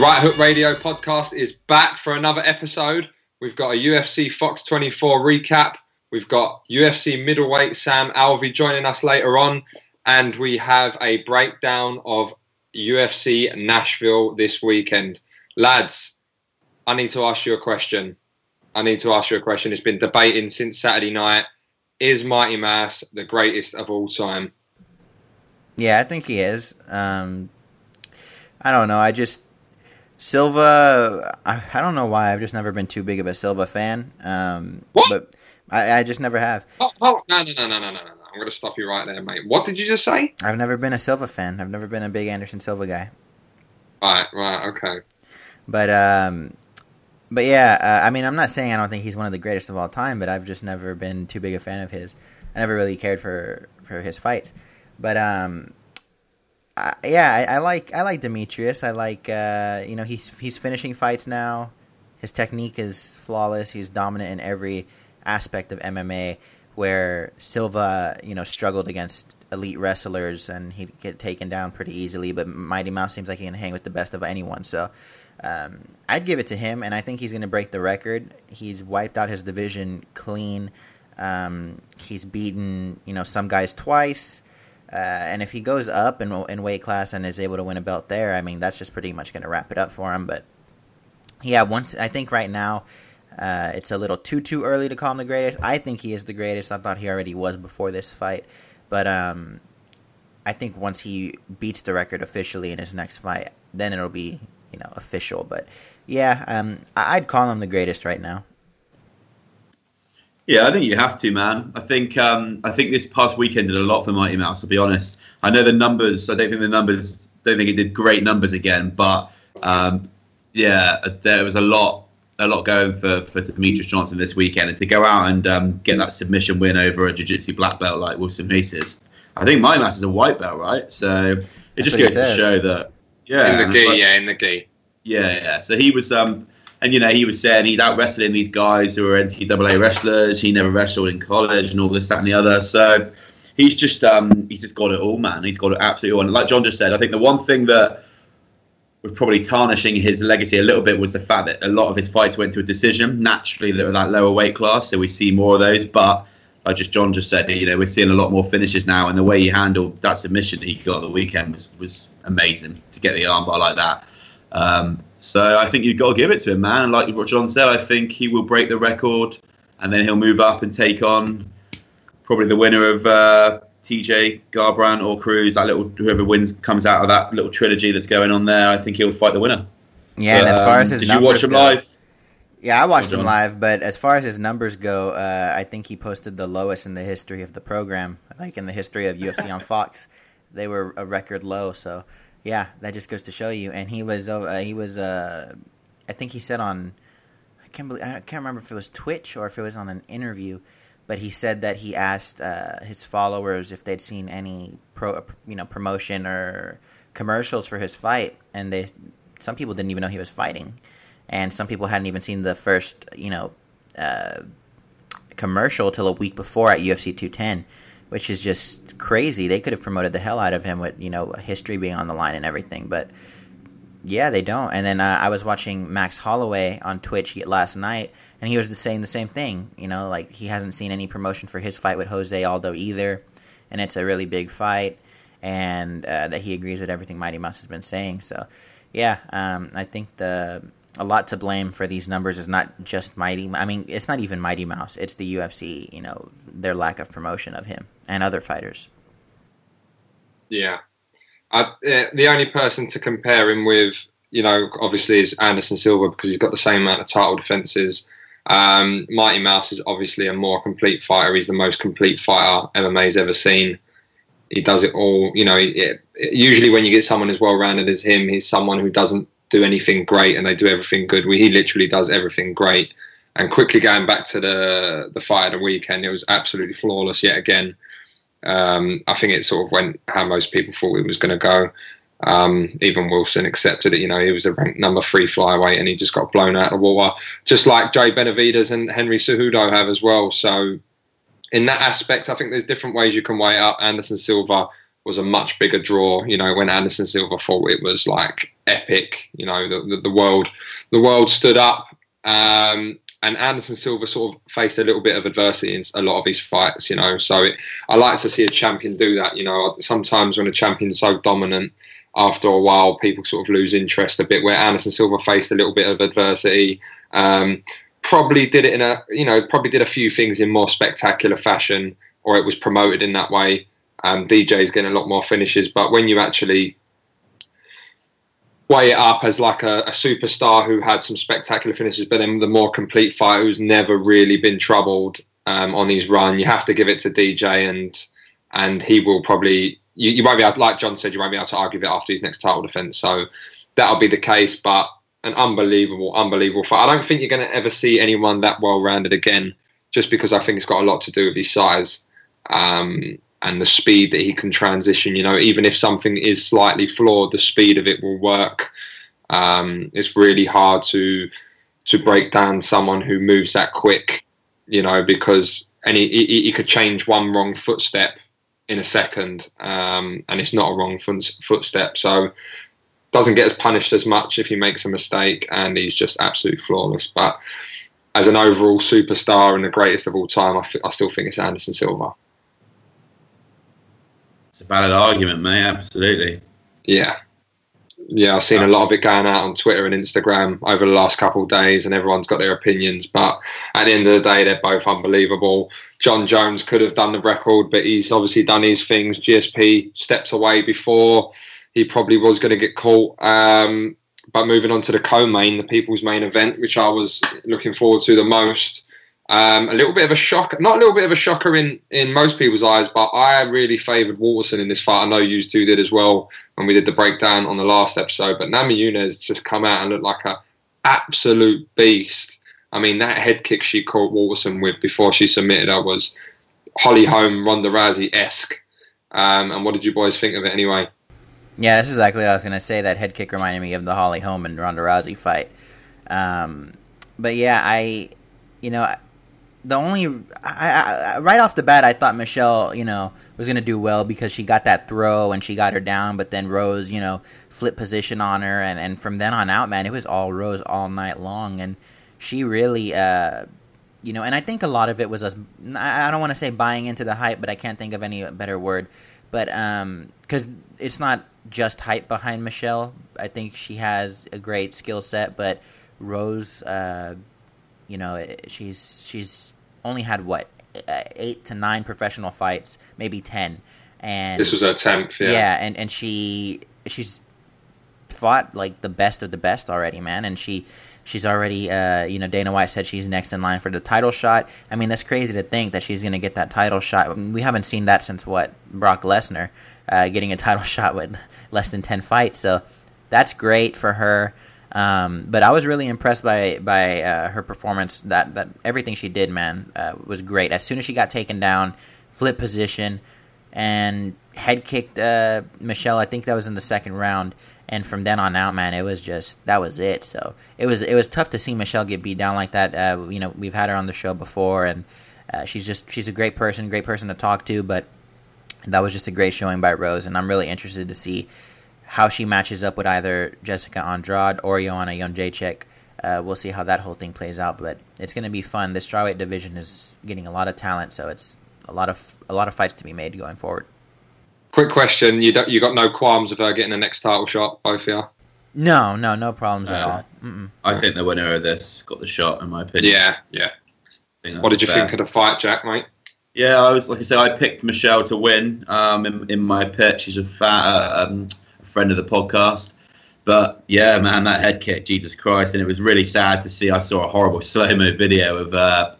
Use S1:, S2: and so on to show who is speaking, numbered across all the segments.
S1: Right Hook Radio podcast is back for another episode. We've got a UFC Fox 24 recap. We've got UFC middleweight Sam Alvey joining us later on. And we have a breakdown of UFC Nashville this weekend. Lads, I need to ask you a question. I need to ask you a question. It's been debating since Saturday night. Is Mighty Mouse the greatest of all time?
S2: Yeah, I think he is. Um, I don't know. I just Silva. I, I, don't know why. I've just never been too big of a Silva fan. Um,
S1: what?
S2: But I, I, just never have.
S1: Oh, oh, no, no, no, no, no, no, no. I'm going to stop you right there, mate. What did you just say?
S2: I've never been a Silva fan. I've never been a big Anderson Silva guy.
S1: Right, right, okay.
S2: But um, but yeah, uh, I mean, I'm not saying I don't think he's one of the greatest of all time, but I've just never been too big a fan of his. I never really cared for for his fights. But um, I, yeah, I, I, like I like Demetrious. I like uh, you know he's he's finishing fights now. His technique is flawless. He's dominant in every aspect of MMA. Where Silva, you know, struggled against elite wrestlers and he'd get taken down pretty easily. But Mighty Mouse seems like he can hang with the best of anyone. So um, I'd give it to him, and I think he's going to break the record. He's wiped out his division clean. Um, he's beaten you know some guys twice. Uh, and if he goes up in, in weight class and is able to win a belt there, I mean, that's just pretty much going to wrap it up for him. But yeah, once I think right now uh, it's a little too too early to call him the greatest. I think he is the greatest. I thought he already was before this fight, but um, I think once he beats the record officially in his next fight, then it'll be you know official. But yeah, um, I'd call him the greatest right now.
S3: Yeah, I think you have to, man. I think um, I think this past weekend did a lot for Mighty Mouse. To be honest, I know the numbers. I don't think the numbers. Don't think it did great numbers again, but um, yeah, there was a lot, a lot going for for Demetrious Johnson this weekend, and to go out and um, get that submission win over a jiu-jitsu black belt like Wilson Reis I think Mighty Mouse is a white belt, right? So it That's just goes to show that. Yeah,
S1: in the gi, yeah, in the gi.
S3: Yeah, yeah. So he was um and you know, he was saying he's out wrestling these guys who are NCAA wrestlers. He never wrestled in college and all this, that, and the other. So he's just um, he's just got it all, man. He's got it absolutely all. And like John just said, I think the one thing that was probably tarnishing his legacy a little bit was the fact that a lot of his fights went to a decision. Naturally, they were that lower weight class, so we see more of those. But like just John just said, you know, we're seeing a lot more finishes now, and the way he handled that submission that he got the weekend was was amazing to get the armbar like that. Um, so I think you've got to give it to him, man. Like what John said, I think he will break the record, and then he'll move up and take on probably the winner of uh, TJ Garbrandt or Cruz. That little whoever wins comes out of that little trilogy that's going on there. I think he'll fight the winner.
S2: Yeah, but, and as far um, as his
S3: did you watch him
S2: go,
S3: live?
S2: Yeah, I watched him live, but as far as his numbers go, uh, I think he posted the lowest in the history of the program, like in the history of UFC on Fox. They were a record low, so yeah, that just goes to show you. And he was, uh, he was, uh, I think he said on, I can't believe, I can't remember if it was Twitch or if it was on an interview, but he said that he asked uh, his followers if they'd seen any pro, you know, promotion or commercials for his fight, and they, some people didn't even know he was fighting, and some people hadn't even seen the first, you know, uh, commercial till a week before at UFC 210 which is just crazy. They could have promoted the hell out of him with you know history being on the line and everything, but yeah, they don't. And then uh, I was watching Max Holloway on Twitch last night, and he was saying the same thing. You know, like he hasn't seen any promotion for his fight with Jose Aldo either, and it's a really big fight, and uh, that he agrees with everything Mighty Mouse has been saying. So, yeah, um, I think the a lot to blame for these numbers is not just Mighty. I mean, it's not even Mighty Mouse. It's the UFC. You know, their lack of promotion of him and other fighters.
S1: Yeah, I, uh, the only person to compare him with, you know, obviously is Anderson Silva because he's got the same amount of title defenses. Um, Mighty Mouse is obviously a more complete fighter. He's the most complete fighter MMA's ever seen. He does it all. You know, it, it, usually when you get someone as well rounded as him, he's someone who doesn't do anything great and they do everything good. he literally does everything great. And quickly going back to the the fight of the weekend, it was absolutely flawless yet again. Um, I think it sort of went how most people thought it was going to go. Um, even Wilson accepted it. You know, he was a ranked number three flyweight, and he just got blown out of water, just like Jay Benavidez and Henry Cejudo have as well. So, in that aspect, I think there's different ways you can weigh up. Anderson Silva was a much bigger draw. You know, when Anderson Silva fought, it was like epic. You know, the, the, the world the world stood up. Um, and Anderson Silva sort of faced a little bit of adversity in a lot of his fights, you know. So it, I like to see a champion do that. You know, sometimes when a champion's so dominant, after a while, people sort of lose interest a bit. Where Anderson Silva faced a little bit of adversity, um, probably did it in a, you know, probably did a few things in more spectacular fashion, or it was promoted in that way. Um, DJ's getting a lot more finishes, but when you actually weigh it up as like a, a, superstar who had some spectacular finishes, but then the more complete fighter who's never really been troubled um, on his run. You have to give it to DJ, and and he will probably you, you won't be able, like John said, you won't be able to argue it after his next title defense. So that'll be the case, but an unbelievable, unbelievable fight. I don't think you're going to ever see anyone that well rounded again, just because I think it's got a lot to do with his size. Um, and the speed that he can transition. You know, even if something is slightly flawed, the speed of it will work. Um, it's really hard to to break down someone who moves that quick. You know, because any he, he could change one wrong footstep in a second, um, and it's not a wrong footstep. So doesn't get as punished as much if he makes a mistake, and he's just absolutely flawless. But as an overall superstar and the greatest of all time, I, f- I still think it's Anderson Silva.
S3: It's a valid argument, mate. Absolutely.
S1: Yeah. Yeah, I've seen a lot of it going out on Twitter and Instagram over the last couple of days, and everyone's got their opinions. But at the end of the day, they're both unbelievable. Jon Jones could have done the record, but he's obviously done his things. GSP steps away before he probably was going to get caught. Um, but moving on to the co-main, the people's main event, which I was looking forward to the most. Um, a little bit of a shock, not a little bit of a shocker in, in most people's eyes, but I really favoured Waterson in this fight. I know you two did as well when we did the breakdown on the last episode. But Namajunas just come out and looked like a absolute beast. I mean, that head kick she caught Waterson with before she submitted her was Holly Holm, Ronda Rousey esque. Um, and what did you boys think of it anyway?
S2: Yeah, that's exactly what I was going to say. That head kick reminded me of the Holly Holm and Ronda Rousey fight. Um, but yeah, I, you know, the only I, I, right off the bat, I thought Michelle, you know, was gonna do well because she got that throw and she got her down, but then Rose, you know, flip position on her, and and from then on out, man, it was all Rose all night long, and she really, uh, you know, and I think a lot of it was us. I don't want to say buying into the hype, but I can't think of any better word, but um, because it's not just hype behind Michelle. I think she has a great skill set, but Rose. Uh, you know, she's she's only had what eight to nine professional fights, maybe ten. And
S1: this was her tenth, yeah.
S2: Yeah, and and she she's fought like the best of the best already, man. And she she's already, uh, you know, Dana White said she's next in line for the title shot. I mean, that's crazy to think that she's going to get that title shot. We haven't seen that since what Brock Lesnar uh, getting a title shot with less than ten fights. So that's great for her. Um, but I was really impressed by by uh, her performance. That that everything she did, man, uh, was great. As soon as she got taken down, flip position, and head kicked uh, Michelle. I think that was in the second round. And from then on out, man, it was just that was it. So it was it was tough to see Michelle get beat down like that. Uh, you know, we've had her on the show before, and uh, she's just she's a great person, great person to talk to. But that was just a great showing by Rose, and I'm really interested to see how she matches up with either Jessica Andrade or Joanna Jędrzejczyk. Uh, we'll see how that whole thing plays out, but it's going to be fun. The strawweight division is getting a lot of talent, so it's a lot of a lot of fights to be made going forward.
S1: Quick question: You you got no qualms of her getting the next title shot, both of you?
S2: No, no, no problems uh, at all.
S3: Mm-mm. I think the winner of this got the shot, in my opinion.
S1: Yeah, yeah. What did you fair. think of the fight, Jack, mate?
S3: Yeah, I was like I said, I picked Michelle to win. Um, in, in my pitch, she's a fat, uh, um, friend of the podcast. But yeah, man, that head kick, Jesus Christ! And it was really sad to see. I saw a horrible slow mo video of uh,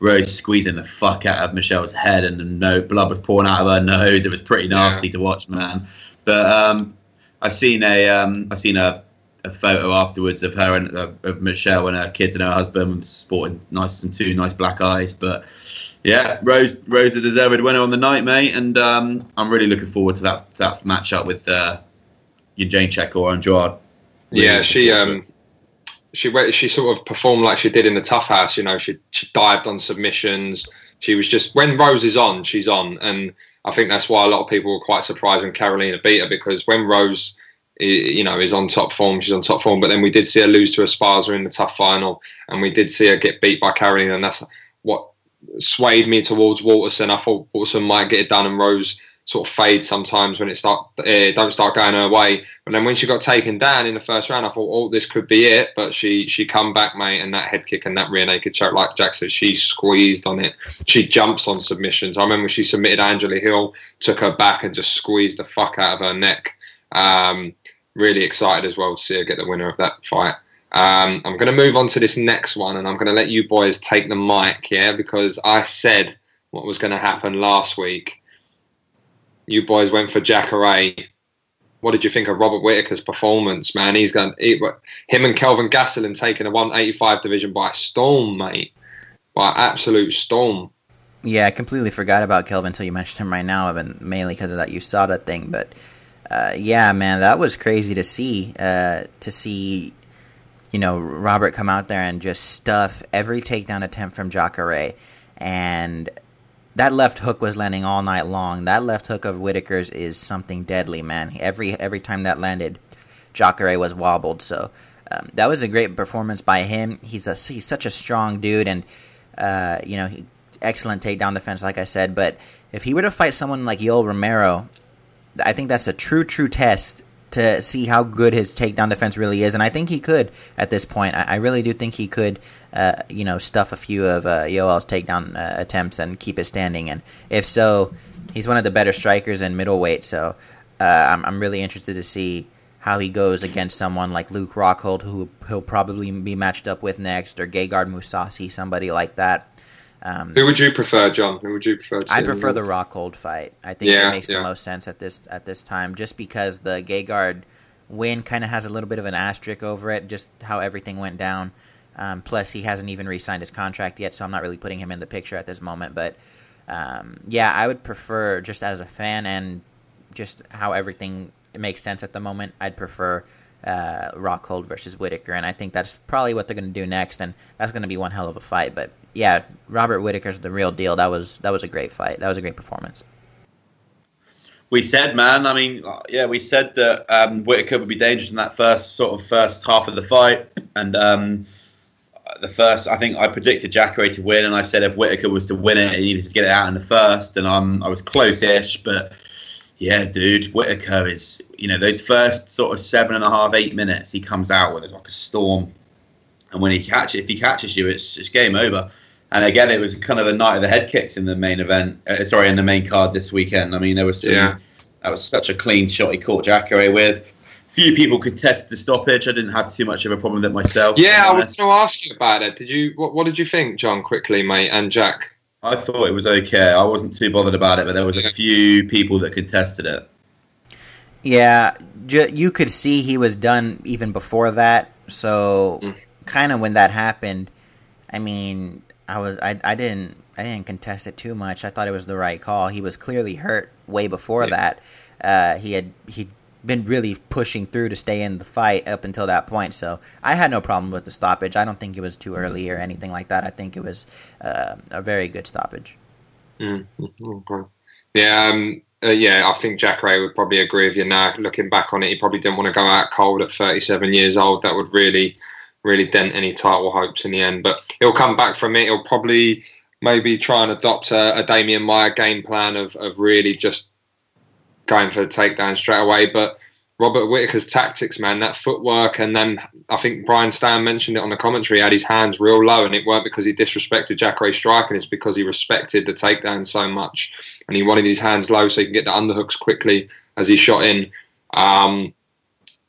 S3: Rose squeezing the fuck out of Michelle's head, and the no blood was pouring out of her nose. It was pretty nasty yeah. to watch, man. But um, I've seen a um, I've seen a, a photo afterwards of her and uh, of Michelle and her kids and her husband sporting nice and two nice black eyes. But yeah, Rose Rose a deserved winner on the night, mate, and um, I'm really looking forward to that that matchup with uh, Jędrzejczyk or Andrade.
S1: Really yeah, she um, she she sort of performed like she did in the Tough House. You know, she she dived on submissions, she was just when Rose is on, she's on, and I think that's why a lot of people were quite surprised when Karolina beat her because when Rose, you know, is on top form, she's on top form. But then we did see her lose to Esparza in the tough final, and we did see her get beat by Karolina, and that's what swayed me towards Waterson. I thought Waterson might get it done, and Rose sort of fade sometimes when it start uh, don't start going her way. But then when she got taken down in the first round, I thought, oh, this could be it. But she she come back, mate, and that head kick and that rear naked choke, like Jack said, she squeezed on it. She jumps on submissions. I remember she submitted Angela Hill, took her back and just squeezed the fuck out of her neck. Um, really excited as well to see her get the winner of that fight. Um, I'm going to move on to this next one, and I'm going to let you boys take the mic, yeah, because I said what was going to happen last week you boys went for Jacare. What did you think of Robert Whitaker's performance, man? He's going he, him and Kelvin Gastelum taking a 185 division by storm, mate, by absolute storm.
S2: Yeah, I completely forgot about Kelvin until you mentioned him right now, but mainly because of that USADA thing. But uh, yeah, man, that was crazy to see. Uh, to see, you know, Robert come out there and just stuff every takedown attempt from Jacare, and that left hook was landing all night long. That left hook of Whitaker's is something deadly, man. Every every time that landed, Jacare was wobbled. So um, that was a great performance by him. He's a he's such a strong dude, and uh, you know, he, excellent takedown defense, like I said. But if he were to fight someone like Yoel Romero, I think that's a true true test to see how good his takedown defense really is, and I think he could at this point. I, I really do think he could, uh, you know, stuff a few of uh, Yoel's takedown uh, attempts and keep it standing. And if so, he's one of the better strikers in middleweight. So uh, I'm, I'm really interested to see how he goes against someone like Luke Rockhold, who he'll probably be matched up with next, or Gegard Mousasi, somebody like that.
S1: Um, Who would you prefer, John? Who would you prefer?
S2: To I prefer the Rockhold fight. I think yeah, it makes yeah. the most sense at this at this time, just because the Gegard win kind of has a little bit of an asterisk over it, just how everything went down. Um, plus, he hasn't even re-signed his contract yet, so I'm not really putting him in the picture at this moment. But um, yeah, I would prefer, just as a fan and just how everything makes sense at the moment, I'd prefer uh, Rockhold versus Whitaker, and I think that's probably what they're going to do next, and that's going to be one hell of a fight. But yeah, Robert Whitaker's the real deal. That was that was a great fight. That was a great performance.
S3: We said, man. I mean, yeah, we said that um, Whitaker would be dangerous in that first sort of first half of the fight, and um, the first. I think I predicted Jacare to win, and I said if Whitaker was to win it, he needed to get it out in the first, and I'm I was close-ish, but yeah, dude, Whitaker is you know those first sort of seven and a half, eight minutes, he comes out with like a storm, and when he catch if he catches you, it's it's game over. And again, it was kind of the night of the head kicks in the main event. Uh, sorry, in the main card this weekend. I mean, there was some, yeah. that was such a clean shot he caught Jacare with. Few people contested the stoppage. I didn't have too much of a problem with it myself.
S1: Yeah, I was going to ask you about it. Did you? What, what did you think, John? Quickly, mate, and Jack.
S3: I thought it was okay. I wasn't too bothered about it, but there was a few people that contested it.
S2: Yeah, you could see he was done even before that. So, mm. kind of when that happened, I mean, I was I, I didn't I didn't contest it too much. I thought it was the right call. He was clearly hurt way before yeah. that. Uh, he had he been really pushing through to stay in the fight up until that point. So I had no problem with the stoppage. I don't think it was too early or anything like that. I think it was uh, a very good stoppage.
S1: Mm-hmm. Yeah, um, uh, yeah. I think Jacare would probably agree with you now. Looking back on it, he probably didn't want to go out cold at 37 years old. That would really, really dent any title hopes in the end. But he'll come back from it. He'll probably maybe try and adopt a, a Demian Maia game plan of, of really just going for the takedown straight away. But Robert Whitaker's tactics, man, that footwork, and then I think Brian Stann mentioned it on the commentary. Had his hands real low, and it weren't because he disrespected Jacare striking. It's because he respected the takedown so much, and he wanted his hands low so he can get the underhooks quickly as he shot in. Um,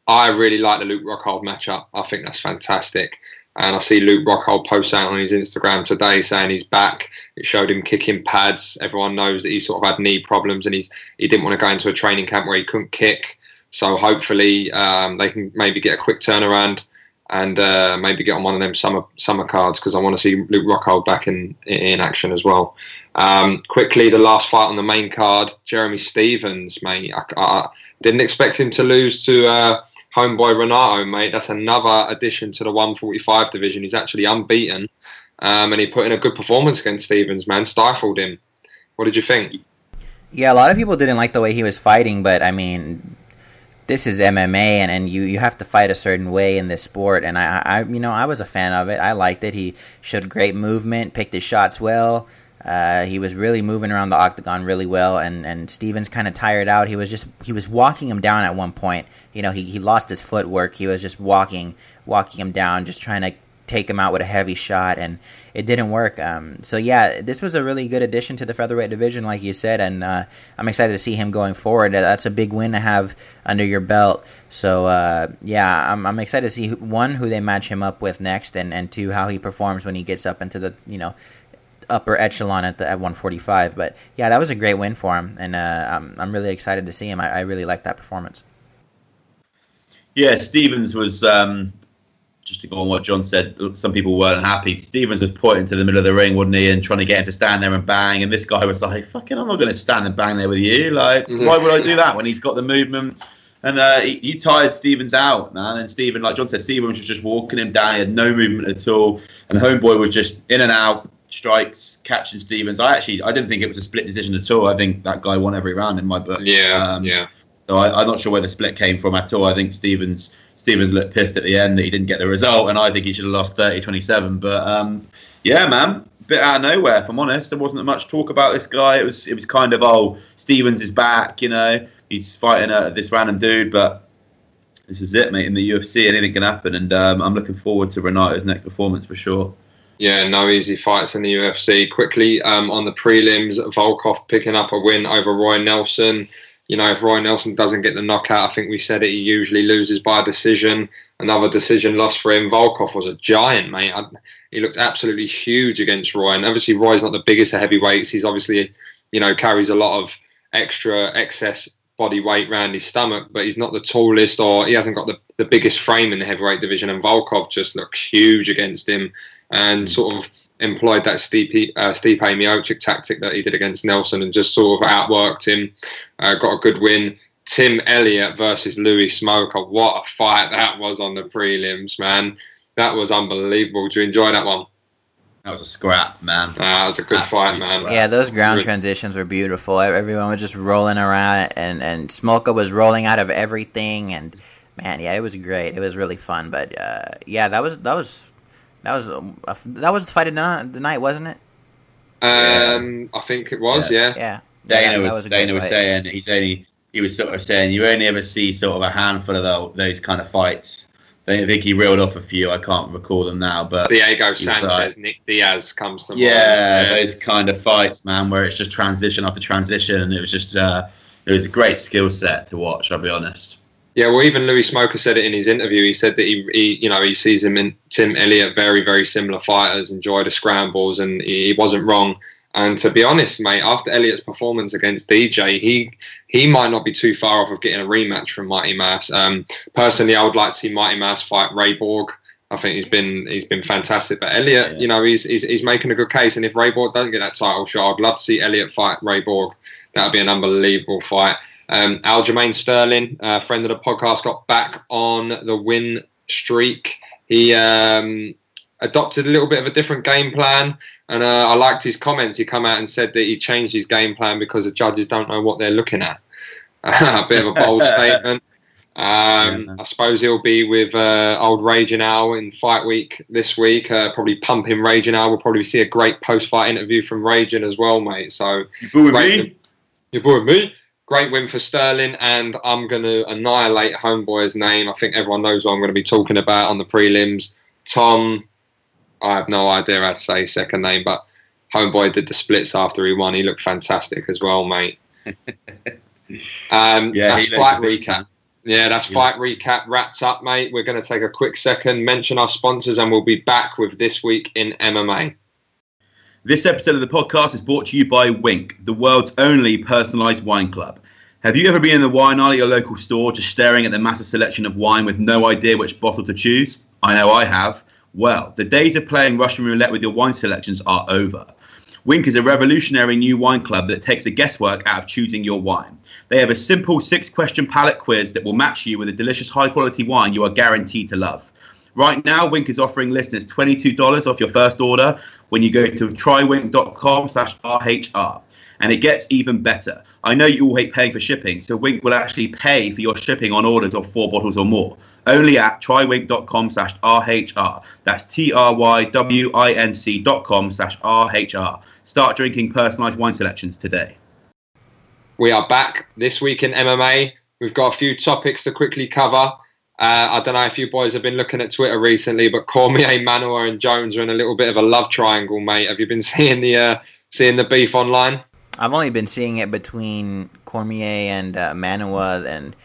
S1: I really like the Luke Rockhold matchup. I think that's fantastic. And I see Luke Rockhold post out on his Instagram today saying he's back. It showed him kicking pads. Everyone knows that he sort of had knee problems and he's he didn't want to go into a training camp where he couldn't kick. So hopefully um, they can maybe get a quick turnaround and uh, maybe get on one of them summer summer cards because I want to see Luke Rockhold back in in action as well. Um, quickly, the last fight on the main card, Jeremy Stephens, mate. I, I didn't expect him to lose to. Uh, homeboy Renato, mate. That's another addition to the 145 division. He's actually unbeaten. um, and he put in a good performance against Stephens. Man, stifled him. What did you think?
S2: Yeah, a lot of people didn't like the way he was fighting, but I mean, this is MMA, and, and you, you have to fight a certain way in this sport. And I, I, you know, I was a fan of it. I liked it. He showed great movement, picked his shots well. Uh, he was really moving around the octagon really well, and, and Stephens kind of tired out. He was just he was walking him down at one point. You know, he, he lost his footwork. He was just walking walking him down, just trying to take him out with a heavy shot, and it didn't work. Um, so yeah, this was a really good addition to the featherweight division, like you said, and uh, I'm excited to see him going forward. That's a big win to have under your belt. So uh, yeah, I'm, I'm excited to see who, one who they match him up with next, and, and two how he performs when he gets up into the you know upper echelon at the at 145. But yeah, that was a great win for him, and uh, I'm I'm really excited to see him. I, I really like that performance.
S3: Yeah, Stephens was um, just to go on what John said. Some people weren't happy. Stephens was pointing to the middle of the ring, wouldn't he, and trying to get him to stand there and bang. And this guy was like, "Fucking, I'm not going to stand and bang there with you. Like, mm-hmm. why would I do that when he's got the movement?" And uh, he, he, tired Stephens out, man. And Stephen, like John said, Stephens was just walking him down. He had no movement at all. And Homeboy was just in and out, strikes, catching Stephens. I actually I didn't think it was a split decision at all. I think that guy won every round in my book.
S1: Yeah, um, yeah.
S3: So I, am not sure where the split came from at all. I think Stephens Stephens looked pissed at the end that he didn't get the result, and I think he should have lost 30-27. But um, yeah, man, bit out of nowhere. If I'm honest, there wasn't much talk about this guy. It was it was kind of oh Stephens is back, you know, he's fighting uh, this random dude, but. This is it, mate. In the UFC, anything can happen, and um, I'm looking forward to Renato's next performance for sure.
S1: Yeah, no easy fights in the UFC. Quickly um, on the prelims, Volkov picking up a win over Roy Nelson. You know, if Roy Nelson doesn't get the knockout, I think we said it, he usually loses by a decision. Another decision loss for him. Volkov was a giant, mate. I, he looked absolutely huge against Roy. And obviously, Roy's not the biggest of heavyweights. He's obviously, you know, carries a lot of extra excess body weight around his stomach, but he's not the tallest or he hasn't got the, the biggest frame in the heavyweight division. And Volkov just looked huge against him and mm. sort of employed that Stipe, uh, Stipe Miocic tactic that he did against Nelson and just sort of outworked him. Uh, got a good win. Tim Elliott versus Louis Smolka. What a fight that was on the prelims, man. That was unbelievable. Did you enjoy that one?
S3: That was a scrap, man.
S1: that was a good fight, man.
S2: Yeah, those ground transitions were beautiful. Everyone was just rolling around, and and Smolka was rolling out of everything, and man, yeah, it was great. It was really fun. But uh, yeah, that was that was that was a, that was the fight of the night, wasn't it?
S1: Um, I think it was. Yeah.
S2: Yeah.
S3: yeah. Dana was, was Dana was saying he's only he was sort of saying you only ever see sort of a handful of the, those kind of fights. I think he reeled off a few. I can't recall them now, but
S1: Diego Sanchez, like, Nick Diaz comes to
S3: yeah, mind. Yeah, those kind of fights, man, where it's just transition after transition, and it was just uh, it was a great skill set to watch. I'll be honest.
S1: Yeah, well, even Louis Smolka said it in his interview. He said that he, he, you know, he sees him in Tim Elliott, very, very similar fighters, enjoy the scrambles, and he, he wasn't wrong. And to be honest, mate, after Elliott's performance against DJ, he he might not be too far off of getting a rematch from Mighty Mouse. Um, personally, I would like to see Mighty Mouse fight Ray Borg. I think he's been he's been fantastic. But Elliott, yeah. you know, he's, he's he's making a good case. And if Ray Borg doesn't get that title shot, I'd love to see Elliott fight Ray Borg. That would be an unbelievable fight. Um, Aljamain Sterling, uh, friend of the podcast, got back on the win streak. He um, adopted a little bit of a different game plan, and uh, I liked his comments. He come out and said that he changed his game plan because the judges don't know what they're looking at. a bit of a bold statement. Um, yeah. I suppose he'll be with uh, old Raging Al in fight week this week. Uh, probably pumping Raging Al. We'll probably see a great post fight interview from Raging as well, mate. So
S3: you booing me?
S1: You booing me? Great win for Sterling, and I'm going to annihilate Homeboy's name. I think everyone knows what I'm going to be talking about on the prelims. Tom, I have no idea how to say his second name, but Homeboy did the splits after he won. He looked fantastic as well, mate. um, yeah, that's fight recap. Yeah, that's yeah. fight recap wrapped up, mate. We're going to take a quick second, mention our sponsors, and we'll be back with this week in MMA.
S3: This episode of the podcast is brought to you by Winc, the world's only personalised wine club. Have you ever been in the wine aisle at your local store just staring at the massive selection of wine with no idea which bottle to choose? I know I have. Well, the days of playing Russian roulette with your wine selections are over. Winc is a revolutionary new wine club that takes the guesswork out of choosing your wine. They have a simple six question palate quiz that will match you with a delicious high quality wine you are guaranteed to love. Right now, Winc is offering listeners $22 off your first order when you go to trywinc.com slash RHR. And it gets even better. I know you all hate paying for shipping, so Winc will actually pay for your shipping on orders of four bottles or more. Only at trywinc.com slash RHR. That's T-R-Y-W-I-N-C dot com slash RHR. Start drinking personalized wine selections today.
S1: We are back this week in MMA. We've got a few topics to quickly cover. Uh, I don't know if you boys have been looking at Twitter recently, but Cormier, Manuwa, and Jones are in a little bit of a love triangle, mate. Have you been seeing the uh, seeing the beef online?
S2: I've only been seeing it between Cormier and uh, Manuwa, and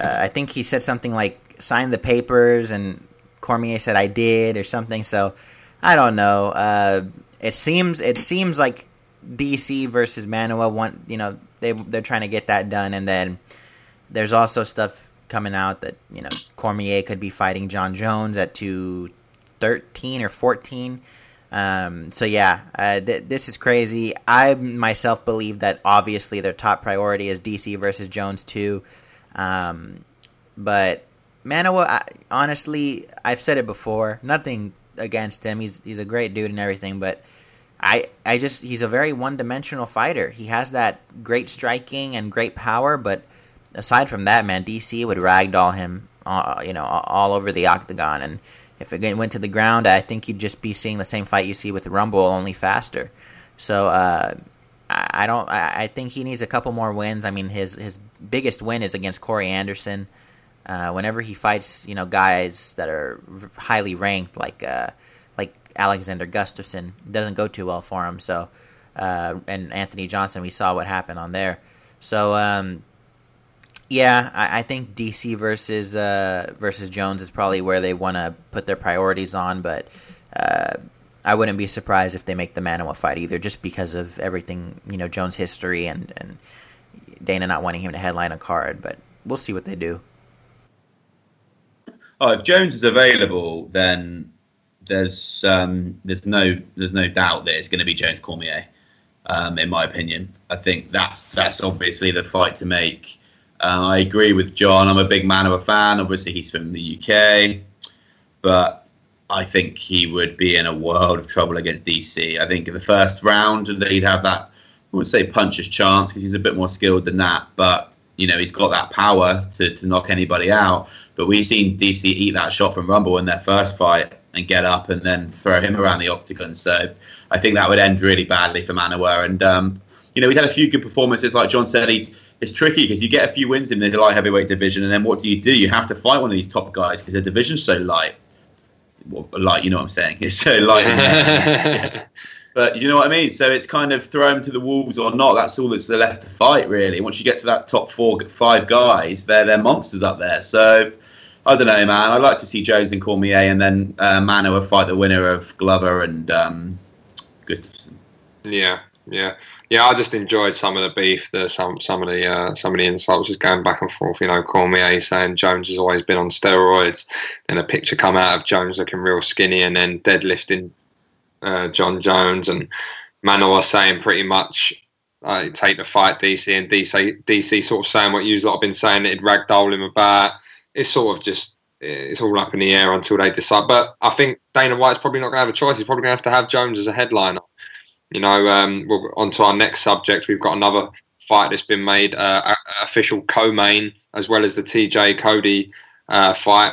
S2: uh, I think he said something like "sign the papers," and Cormier said "I did" or something. So I don't know. Uh, it seems it seems like DC versus Manuwa want you know they they're trying to get that done, and then there's also stuff coming out that you know Cormier could be fighting Jon Jones at two thirteen or fourteen. Um, so yeah, uh, th- this is crazy. I myself believe that obviously their top priority is DC versus Jones too. Um, but Manuwa, I, honestly, I've said it before. Nothing against him. He's he's a great dude and everything, but I I just he's a very one dimensional fighter. He has that great striking and great power, but aside from that, man, DC would ragdoll him, uh, you know, all over the octagon. And if it went to the ground, I think you'd just be seeing the same fight you see with Rumble, only faster. So uh, I, don't. I, think he needs a couple more wins. I mean, his his biggest win is against Corey Anderson. Uh, whenever he fights, you know, guys that are highly ranked, like uh, like Alexander Gustafsson, doesn't go too well for him. So, uh, and Anthony Johnson, we saw what happened on there. So, um, yeah, I, I, think DC versus uh, versus Jones is probably where they want to put their priorities on, but uh, I wouldn't be surprised if they make the Manuwa fight either, just because of everything you know Jones' history and and Dana not wanting him to headline a card. But we'll see what they do.
S3: Oh, if Jones is available, then there's um, there's no there's no doubt that it's going to be Jones Cormier. Um, in my opinion, I think that's that's obviously the fight to make. Uh, I agree with John. I'm a big Manuwa fan. Obviously, he's from the UK, but I think he would be in a world of trouble against DC. I think in the first round, he'd have that, I would say, puncher's chance because he's a bit more skilled than that. But you know, he's got that power to, to knock anybody out. But we've seen DC eat that shot from Rumble in their first fight and get up and then throw him around the octagon. So I think that would end really badly for Manuwa. And um, you know, we had a few good performances. Like John said, he's it's tricky because you get a few wins in the light heavyweight division, and then what do you do? You have to fight one of these top guys because the division's so light. Well, light, you know what I'm saying? It's so light. but you know what I mean. So it's kind of throw them to the wolves or not. That's all that's left to fight, really. Once you get to that top four, five guys, they're they're monsters up there. So I don't know, man. I'd like to see Jones and Cormier, and then uh, Mano fight the winner of Glover and um, Gustafsson.
S1: Yeah, yeah yeah, I just enjoyed some of the beef, the some some of the uh, some of the insults just going back and forth. You know, Cormier saying Jones has always been on steroids, and a picture come out of Jones looking real skinny, and then deadlifting uh, Jon Jones, and Manuwa saying pretty much uh, take the fight DC, and DC DC sort of saying what you lot have been saying, that it'd ragdoll him about. It's sort of just it's all up in the air until they decide. But I think Dana White's probably not going to have a choice. He's probably going to have to have Jones as a headliner. You know, um, we'll, on to our next subject. We've got another fight that's been made, uh, official co-main, as well as the TJ Cody uh, fight.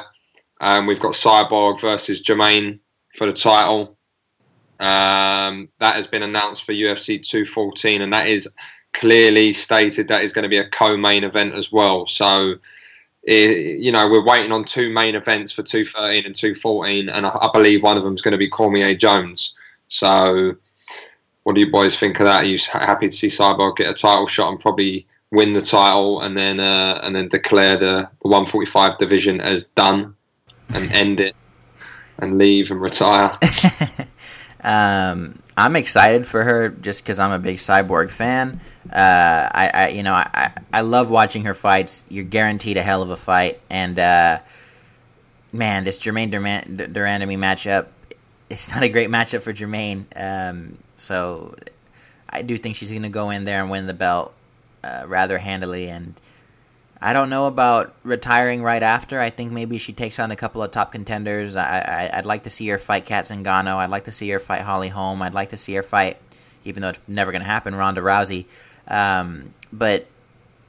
S1: Um, we've got Cyborg versus Germaine for the title. Um, that has been announced for UFC 214, and that is clearly stated that is going to be a co-main event as well. So, it, you know, we're waiting on two main events for 213 and 214, and I, I believe one of them is going to be Cormier Jones. So, what do you boys think of that? Are you happy to see Cyborg get a title shot and probably win the title and then uh, and then declare the, the 145 division as done and end it and leave and retire?
S2: um, I'm excited for her just because I'm a big Cyborg fan. Uh, I, I, you know I, I love watching her fights. You're guaranteed a hell of a fight, and uh, man, this Germaine Durand, de Randamie matchup. It's not a great matchup for Germaine. Um, so I do think she's going to go in there and win the belt uh, rather handily. And I don't know about retiring right after. I think maybe she takes on a couple of top contenders. I, I would like to see her fight Cat Zingano. I'd like to see her fight Holly Holm. I'd like to see her fight, even though it's never going to happen, Ronda Rousey. Um, but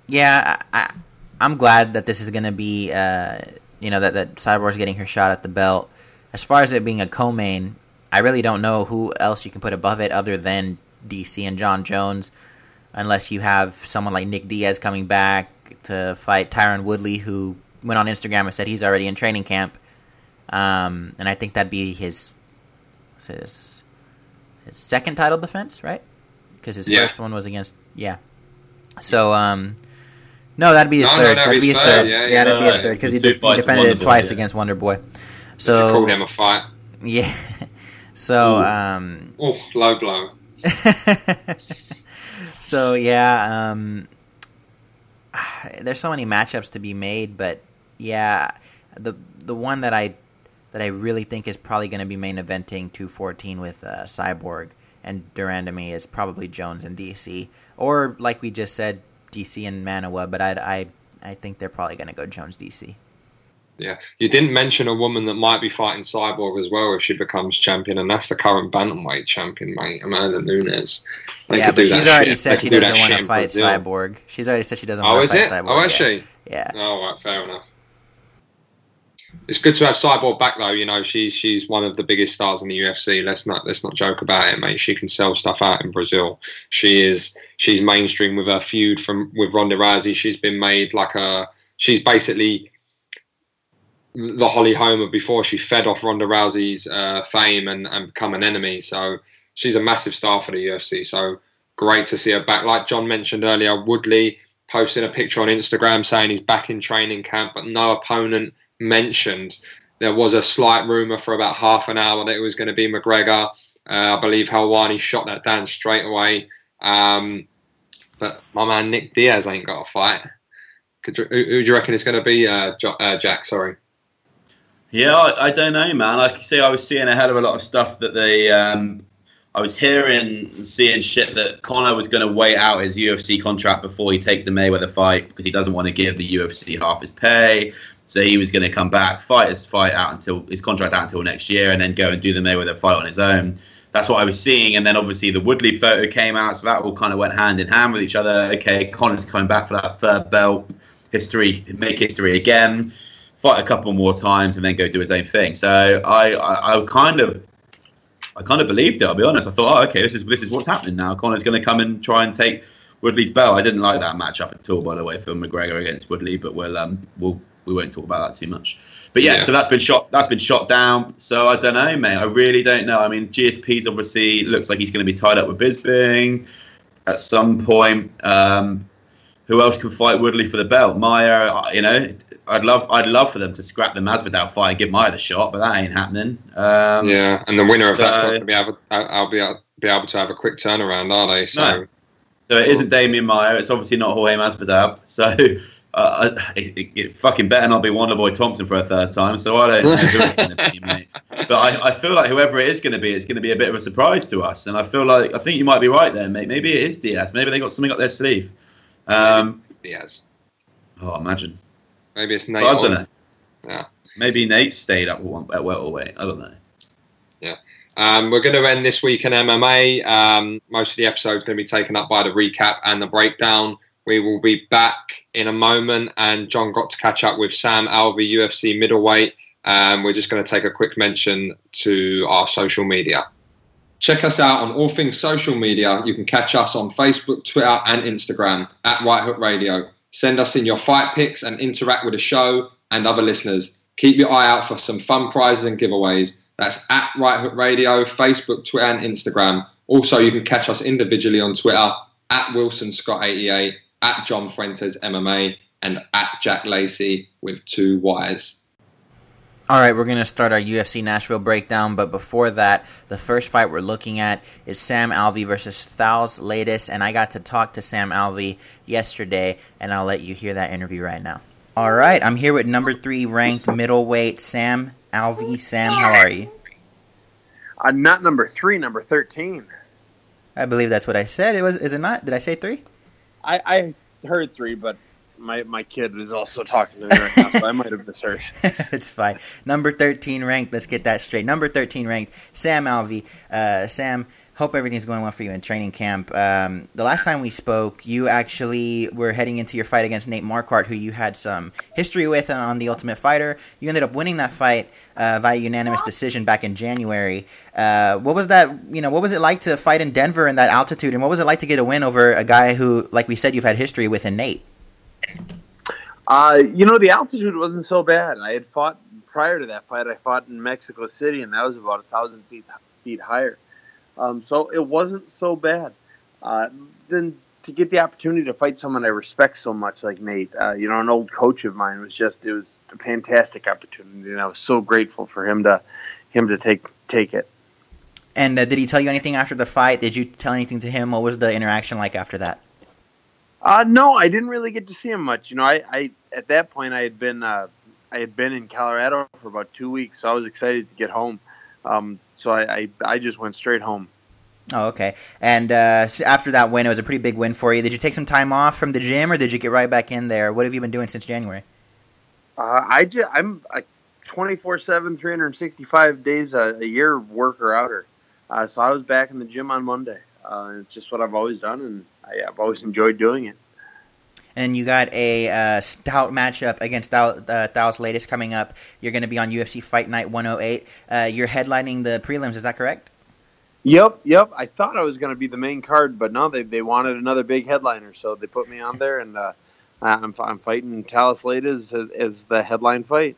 S2: yeah, I, am glad that this is going to be, uh, you know, that that Cyborg's getting her shot at the belt. As far as it being a co-main, I really don't know who else you can put above it other than DC and Jon Jones, unless you have someone like Nick Diaz coming back to fight Tyron Woodley, who went on Instagram and said he's already in training camp. Um, and I think that'd be his his his second title defense, right? Because his yeah. first one was against yeah. So um, no, that'd be his no, third. No, no, that'd be his third. third. Yeah, yeah, yeah, that'd be his third because he, de- he, defended it twice yeah. against Wonder Boy. So
S1: called him a fight.
S2: Yeah. So Ooh. um.
S1: Oh, low blow.
S2: so yeah, um, there's so many matchups to be made, but yeah, the the one that I that I really think is probably going to be main eventing 214 with uh, Cyborg and de Randamie is probably Jones and DC, or like we just said, DC and Manuwa. But I I I think they're probably going to go Jones DC.
S1: Yeah, you didn't mention a woman that might be fighting Cyborg as well if she becomes champion, and that's the current bantamweight champion, mate, Amanda Nunes.
S2: They yeah, but she's already shit. said she doesn't do want to fight Cyborg. She's already said she doesn't oh, want to fight it? Oh, Cyborg.
S1: Oh, is
S2: she?
S1: Yeah. Oh, right, fair enough. It's good to have Cyborg back, though. You know, she's she's one of the biggest stars in the UFC. Let's not let's not joke about it, mate. She can sell stuff out in Brazil. She is she's mainstream with her feud from with Ronda Rousey. She's been made like a she's basically the Holly Holm before she fed off Ronda Rousey's uh, fame and, and become an enemy. So she's a massive star for the UFC. So great to see her back. Like John mentioned earlier, Woodley posting a picture on Instagram saying he's back in training camp, but no opponent mentioned. There was a slight rumor for about half an hour that it was going to be McGregor. Uh, I believe Helwani shot that down straight away. Um, but my man Nick Diaz ain't got a fight. Could, who, who, do you reckon it's going to be, uh, uh, Jack? Sorry.
S3: Yeah, I, I, don't know, man. Like you say, I was seeing a hell of a lot of stuff that they. Um, I was hearing and seeing shit that Conor was going to wait out his UFC contract before he takes the Mayweather fight because he doesn't want to give the UFC half his pay. So he was going to come back, fight his fight out until his contract out until next year, and then go and do the Mayweather fight on his own. That's what I was seeing, and then obviously the Woodley photo came out, so that all kind of went hand in hand with each other. Okay, Conor's coming back for that third belt, history, make history again fight a couple more times and then go do his own thing. So I, I, I kind of, I kind of believed it. I'll be honest. I thought, oh, okay, this is this is what's happening now. Conor's going to come and try and take Woodley's belt. I didn't like that matchup at all, by the way, for McGregor against Woodley. But we'll um, we'll we won't talk about that too much. But yeah, yeah, so that's been shot. That's been shot down. So I don't know, mate. I really don't know. I mean, GSP's obviously looks like he's going to be tied up with Bisping at some point. Um, who else can fight Woodley for the belt? Maia, you know, I'd love I'd love for them to scrap the Masvidal fight and give Maia the shot, but that ain't happening. Um,
S1: yeah, and the winner of so, that's not going to be able. I'll be able, be able to have a quick turnaround, are they? So, no.
S3: so it isn't Demian Maia. It's obviously not Jorge Masvidal. So. Uh, it, it, it, fucking better not be Wonderboy Thompson for a third time, so I don't know who it's going to be, mate. But I, I feel like whoever it is going to be, it's going to be a bit of a surprise to us. And I feel like I think you might be right there, mate. Maybe it is Diaz. Maybe they got something up their sleeve. Um,
S1: Diaz.
S3: Oh, imagine.
S1: Maybe it's Nate.
S3: I don't know. Yeah. Maybe Nate stayed up at welterweight. I don't know.
S1: Yeah. Um, we're going to end this week in MMA. Um, most of the episode is going to be taken up by the recap and the breakdown. We will be back in a moment, and John got to catch up with Sam Alvey, UFC middleweight. Um, we're just going to take a quick mention to our social media. Check us out on all things social media. You can catch us on Facebook, Twitter, and Instagram at Right Hook Radio. Send us in your fight picks and interact with the show and other listeners. Keep your eye out for some fun prizes and giveaways. That's at Right Hook Radio, Facebook, Twitter, and Instagram. Also, you can catch us individually on Twitter at Wilson Scott88, at John Fuentes MMA, and at Jack Lacey with two Y's.
S2: All right, we're going to start our UFC Nashville breakdown, but before that, the first fight we're looking at is Sam Alvey versus Thales Leites, and I got to talk to Sam Alvey yesterday, and I'll let you hear that interview right now. All right, I'm here with number three ranked middleweight Sam Alvey. Sam, how are you?
S4: I'm not number three, number thirteen.
S2: I believe that's what I said. It was. Is it not? Did I say three?
S4: I, I heard three, but my, my kid is also talking to me right now, so I might have misheard.
S2: it's fine. Number 13 ranked. Let's get that straight. Number 13 ranked, Sam Alvey. Uh, Sam, hope everything's going well for you in training camp. Um, the last time we spoke, you actually were heading into your fight against Nate Marquardt, who you had some history with on The Ultimate Fighter. You ended up winning that fight uh, via unanimous decision back in January. Uh, what was that? You know, what was it like to fight in Denver in that altitude, and what was it like to get a win over a guy who, like we said, you've had history with in Nate?
S4: Uh, you know, the altitude wasn't so bad. I had fought prior to that fight. I fought in Mexico City, and that was about a thousand feet feet higher. Um, so it wasn't so bad. Uh, then to get the opportunity to fight someone I respect so much like Nate, uh, you know, an old coach of mine was just it was a fantastic opportunity, and I was so grateful for him to him to take take it.
S2: And uh, did he tell you anything after the fight? Did you tell anything to him? What was the interaction like after that?
S4: Uh, no, I didn't really get to see him much. You know, I, I at that point I had been uh, I had been in Colorado for about two weeks, so I was excited to get home. Um, so I, I, I just went straight home.
S2: Oh, okay. And uh, after that win, it was a pretty big win for you. Did you take some time off from the gym, or did you get right back in there? What have you been doing since January?
S4: Uh, I just, I'm a 24 7, 365 days a, a, year worker outer. Uh, so I was back in the gym on Monday. Uh, it's just what I've always done, and I, have always enjoyed doing it.
S2: And you got a uh, stout matchup against Thal- uh, Thales Leites coming up. You're going to be on UFC Fight Night 108. Uh, you're headlining the prelims, is that correct?
S4: Yep, yep. I thought I was going to be the main card, but no, they they wanted another big headliner, so they put me on there, and uh, I'm I'm fighting Thales Leites as, as the headline fight.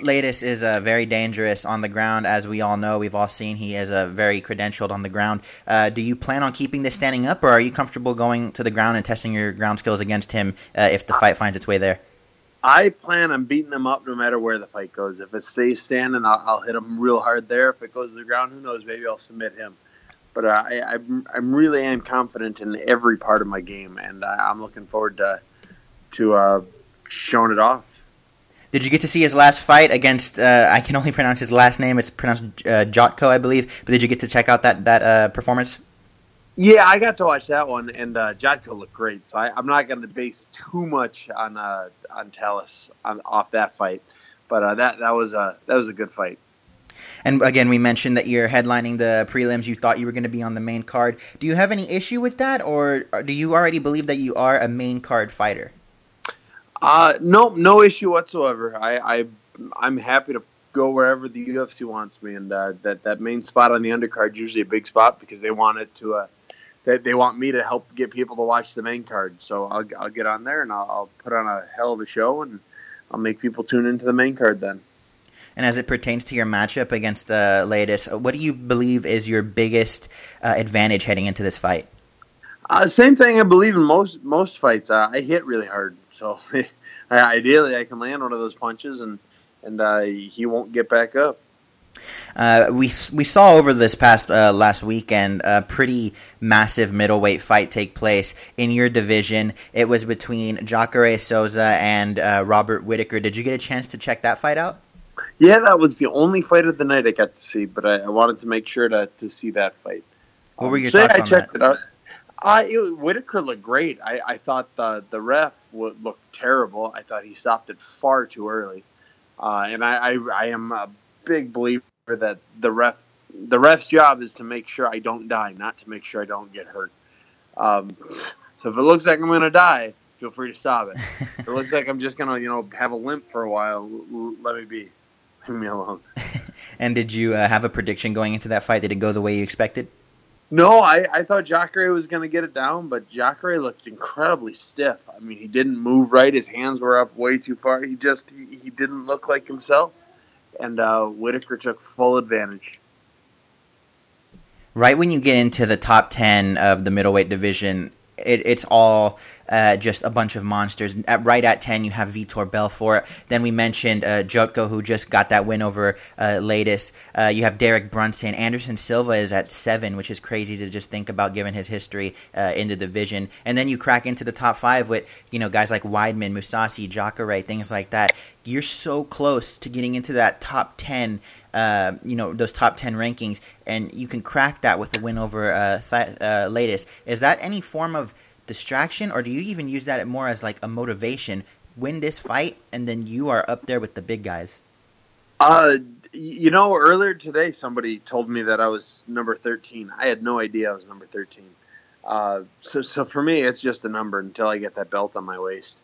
S2: Leites is uh, very dangerous on the ground, as we all know. We've all seen he is uh, very credentialed on the ground. Uh, do you plan on keeping this standing up, or are you comfortable going to the ground and testing your ground skills against him uh, if the fight finds its way there?
S4: I plan on beating him up no matter where the fight goes. If it stays standing, I'll, I'll hit him real hard there. If it goes to the ground, who knows? Maybe I'll submit him. But uh, I, I'm, I'm really am confident in every part of my game, and I, I'm looking forward to to uh, showing it off.
S2: Did you get to see his last fight against? Uh, I can only pronounce his last name. It's pronounced uh, Jotko, I believe. But did you get to check out that that uh, performance?
S4: Yeah, I got to watch that one, and uh, Jotko looked great. So I, am not going to base too much on uh, on Thales on, off that fight, but uh, that that was a that was a good fight.
S2: And again, we mentioned that you're headlining the prelims. You thought you were going to be on the main card. Do you have any issue with that, or do you already believe that you are a main card fighter?
S4: Uh, no, no issue whatsoever. I, I I'm happy to go wherever the UFC wants me, and uh, that that main spot on the undercard is usually a big spot because they want it to. Uh, they, they want me to help get people to watch the main card, so I'll I'll get on there and I'll, I'll put on a hell of a show, and I'll make people tune into the main card then.
S2: And as it pertains to your matchup against the uh, Leites, what do you believe is your biggest uh, advantage heading into this fight?
S4: Uh, same thing I believe in most most fights. Uh, I hit really hard, so ideally I can land one of those punches and and uh, he won't get back up.
S2: Uh, we we saw over this past uh, last weekend a pretty massive middleweight fight take place in your division. It was between Jacare Souza and uh, Robert Whitaker. Did you get a chance to check that fight out?
S4: Yeah, that was the only fight of the night I got to see, but I, I wanted to make sure to, to see that fight.
S2: What were your um, so thoughts yeah, I checked that? it out.
S4: Uh, it, Whitaker looked great. I, I thought the the ref would look terrible. I thought he stopped it far too early, uh, and I, I, I am a big believer that the ref the ref's job is to make sure I don't die, not to make sure I don't get hurt. Um, so if it looks like I'm going to die, feel free to stop it. if it looks like I'm just going to you know have a limp for a while, let me be. Leave me alone.
S2: and did you uh, have a prediction going into that fight? Did it go the way you expected?
S4: No, I, I thought Jacare was going to get it down, but Jacare looked incredibly stiff. I mean, he didn't move right. His hands were up way too far. He just he, he didn't look like himself, and uh, Whitaker took full advantage.
S2: Right when you get into the top ten of the middleweight division, it, it's all uh, just a bunch of monsters. At, right at 10, you have Vitor Belfort. Then we mentioned uh, Jotko, who just got that win over uh, Leites. Uh, you have Derek Brunson. Anderson Silva is at 7, which is crazy to just think about given his history uh, in the division. And then you crack into the top 5 with, you know, guys like Weidman, Mousasi, Jacare, things like that. You're so close to getting into that top 10 uh, you know those top 10 rankings and you can crack that with a win over uh, Th- uh, Leites is that any form of distraction, or do you even use that more as like a motivation? Win this fight, and then you are up there with the big guys.
S4: Uh, you know, earlier today somebody told me that I was number thirteen. I had no idea I was number thirteen. Uh, so, so for me, it's just a number until I get that belt on my waist.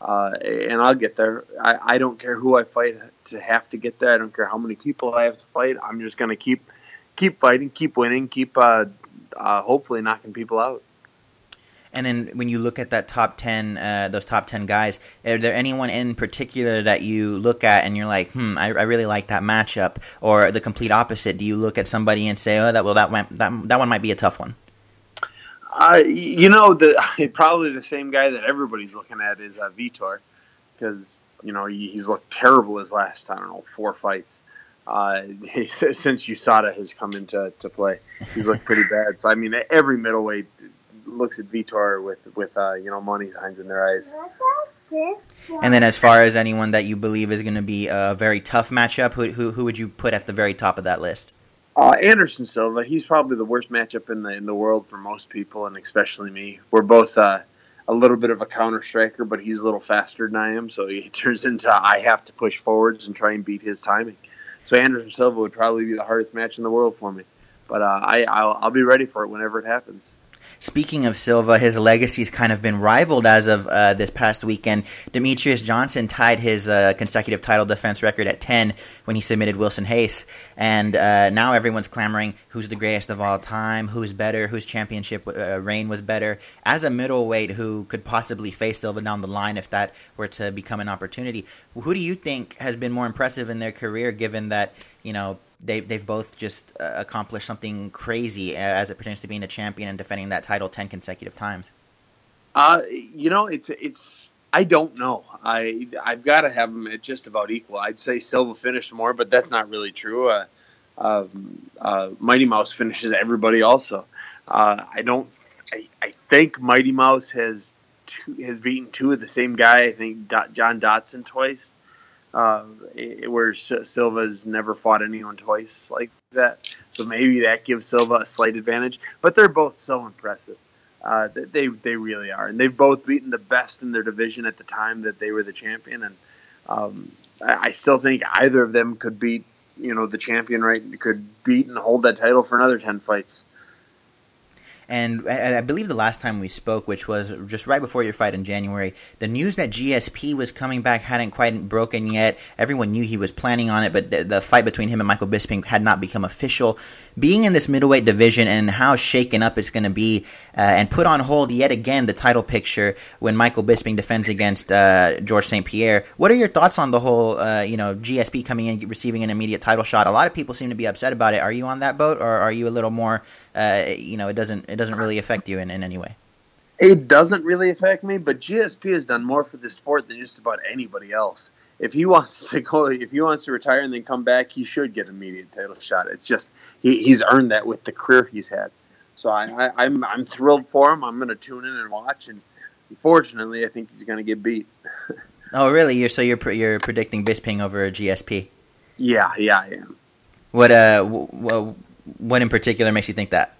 S4: Uh, and I'll get there. I, I don't care who I fight to have to get there. I don't care how many people I have to fight. I'm just going to keep keep fighting, keep winning, keep uh, uh, hopefully knocking people out.
S2: And then when you look at that top ten, uh, those top ten guys, are there anyone in particular that you look at and you're like, hmm, I, I, really like that matchup, or the complete opposite? Do you look at somebody and say, oh, that well, that went, that that one might be a tough one?
S4: You know, the probably the same guy that everybody's looking at is uh, Vitor, because you know he's looked terrible his last I don't know four fights. Uh, since USADA has come into to play, he's looked pretty bad. So I mean, every middleweight looks at Vitor with with uh, you know money signs in their eyes.
S2: And then, as far as anyone that you believe is going to be a very tough matchup, who, who who would you put at the very top of that list?
S4: Uh, Anderson Silva, he's probably the worst matchup in the in the world for most people, and especially me. We're both uh, a little bit of a counter striker, but he's a little faster than I am, so he turns into I have to push forwards and try and beat his timing. So Anderson Silva would probably be the hardest match in the world for me, but uh, I I'll, I'll be ready for it whenever it happens.
S2: Speaking of Silva, his legacy's kind of been rivaled as of uh, this past weekend. Demetrious Johnson tied his uh, consecutive title defense record at 10 when he submitted Wilson Reis. And uh, now everyone's clamoring who's the greatest of all time, who's better, whose championship uh, reign was better. As a middleweight who could possibly face Silva down the line if that were to become an opportunity, who do you think has been more impressive in their career given that, you know, they've they've both just uh, accomplished something crazy as it pertains to being a champion and defending that title ten consecutive times.
S4: Uh, you know, it's it's. I don't know. I I've got to have them at just about equal. I'd say Silva finished more, but that's not really true. Uh, um, uh, Mighty Mouse finishes everybody also. Uh, I don't. I, I think Mighty Mouse has two, has beaten two of the same guy. I think John Dodson twice uh, where Silva's never fought anyone twice like that. So maybe that gives Silva a slight advantage. But they're both so impressive. Uh, they they really are, and they've both beaten the best in their division at the time that they were the champion. And um, I, I still think either of them could beat you know the champion, right? Could beat and hold that title for another ten fights.
S2: And I, believe the last time we spoke, which was just right before your fight in January, the news that GSP was coming back hadn't quite broken yet. Everyone knew he was planning on it, but the, fight between him and Michael Bisping had not become official. Being in this middleweight division and how shaken up it's going to be, uh, and put on hold yet again the title picture when Michael Bisping defends against uh, George St. Pierre. What are your thoughts on the whole, uh, you know, GSP coming in receiving an immediate title shot? A lot of people seem to be upset about it. Are you on that boat, or are you a little more? Uh, you know, it doesn't it doesn't really affect you in, in any way.
S4: It doesn't really affect me, but GSP has done more for the sport than just about anybody else. If he wants to go, if he wants to retire and then come back, he should get an immediate title shot. It's just he, he's earned that with the career he's had. So I, I, I'm I'm thrilled for him. I'm going to tune in and watch. And unfortunately, I think he's going to get beat.
S2: oh, really? You're so you're you're predicting Bisping over GSP?
S4: Yeah, yeah, I am.
S2: What uh, w- what in particular makes you think that?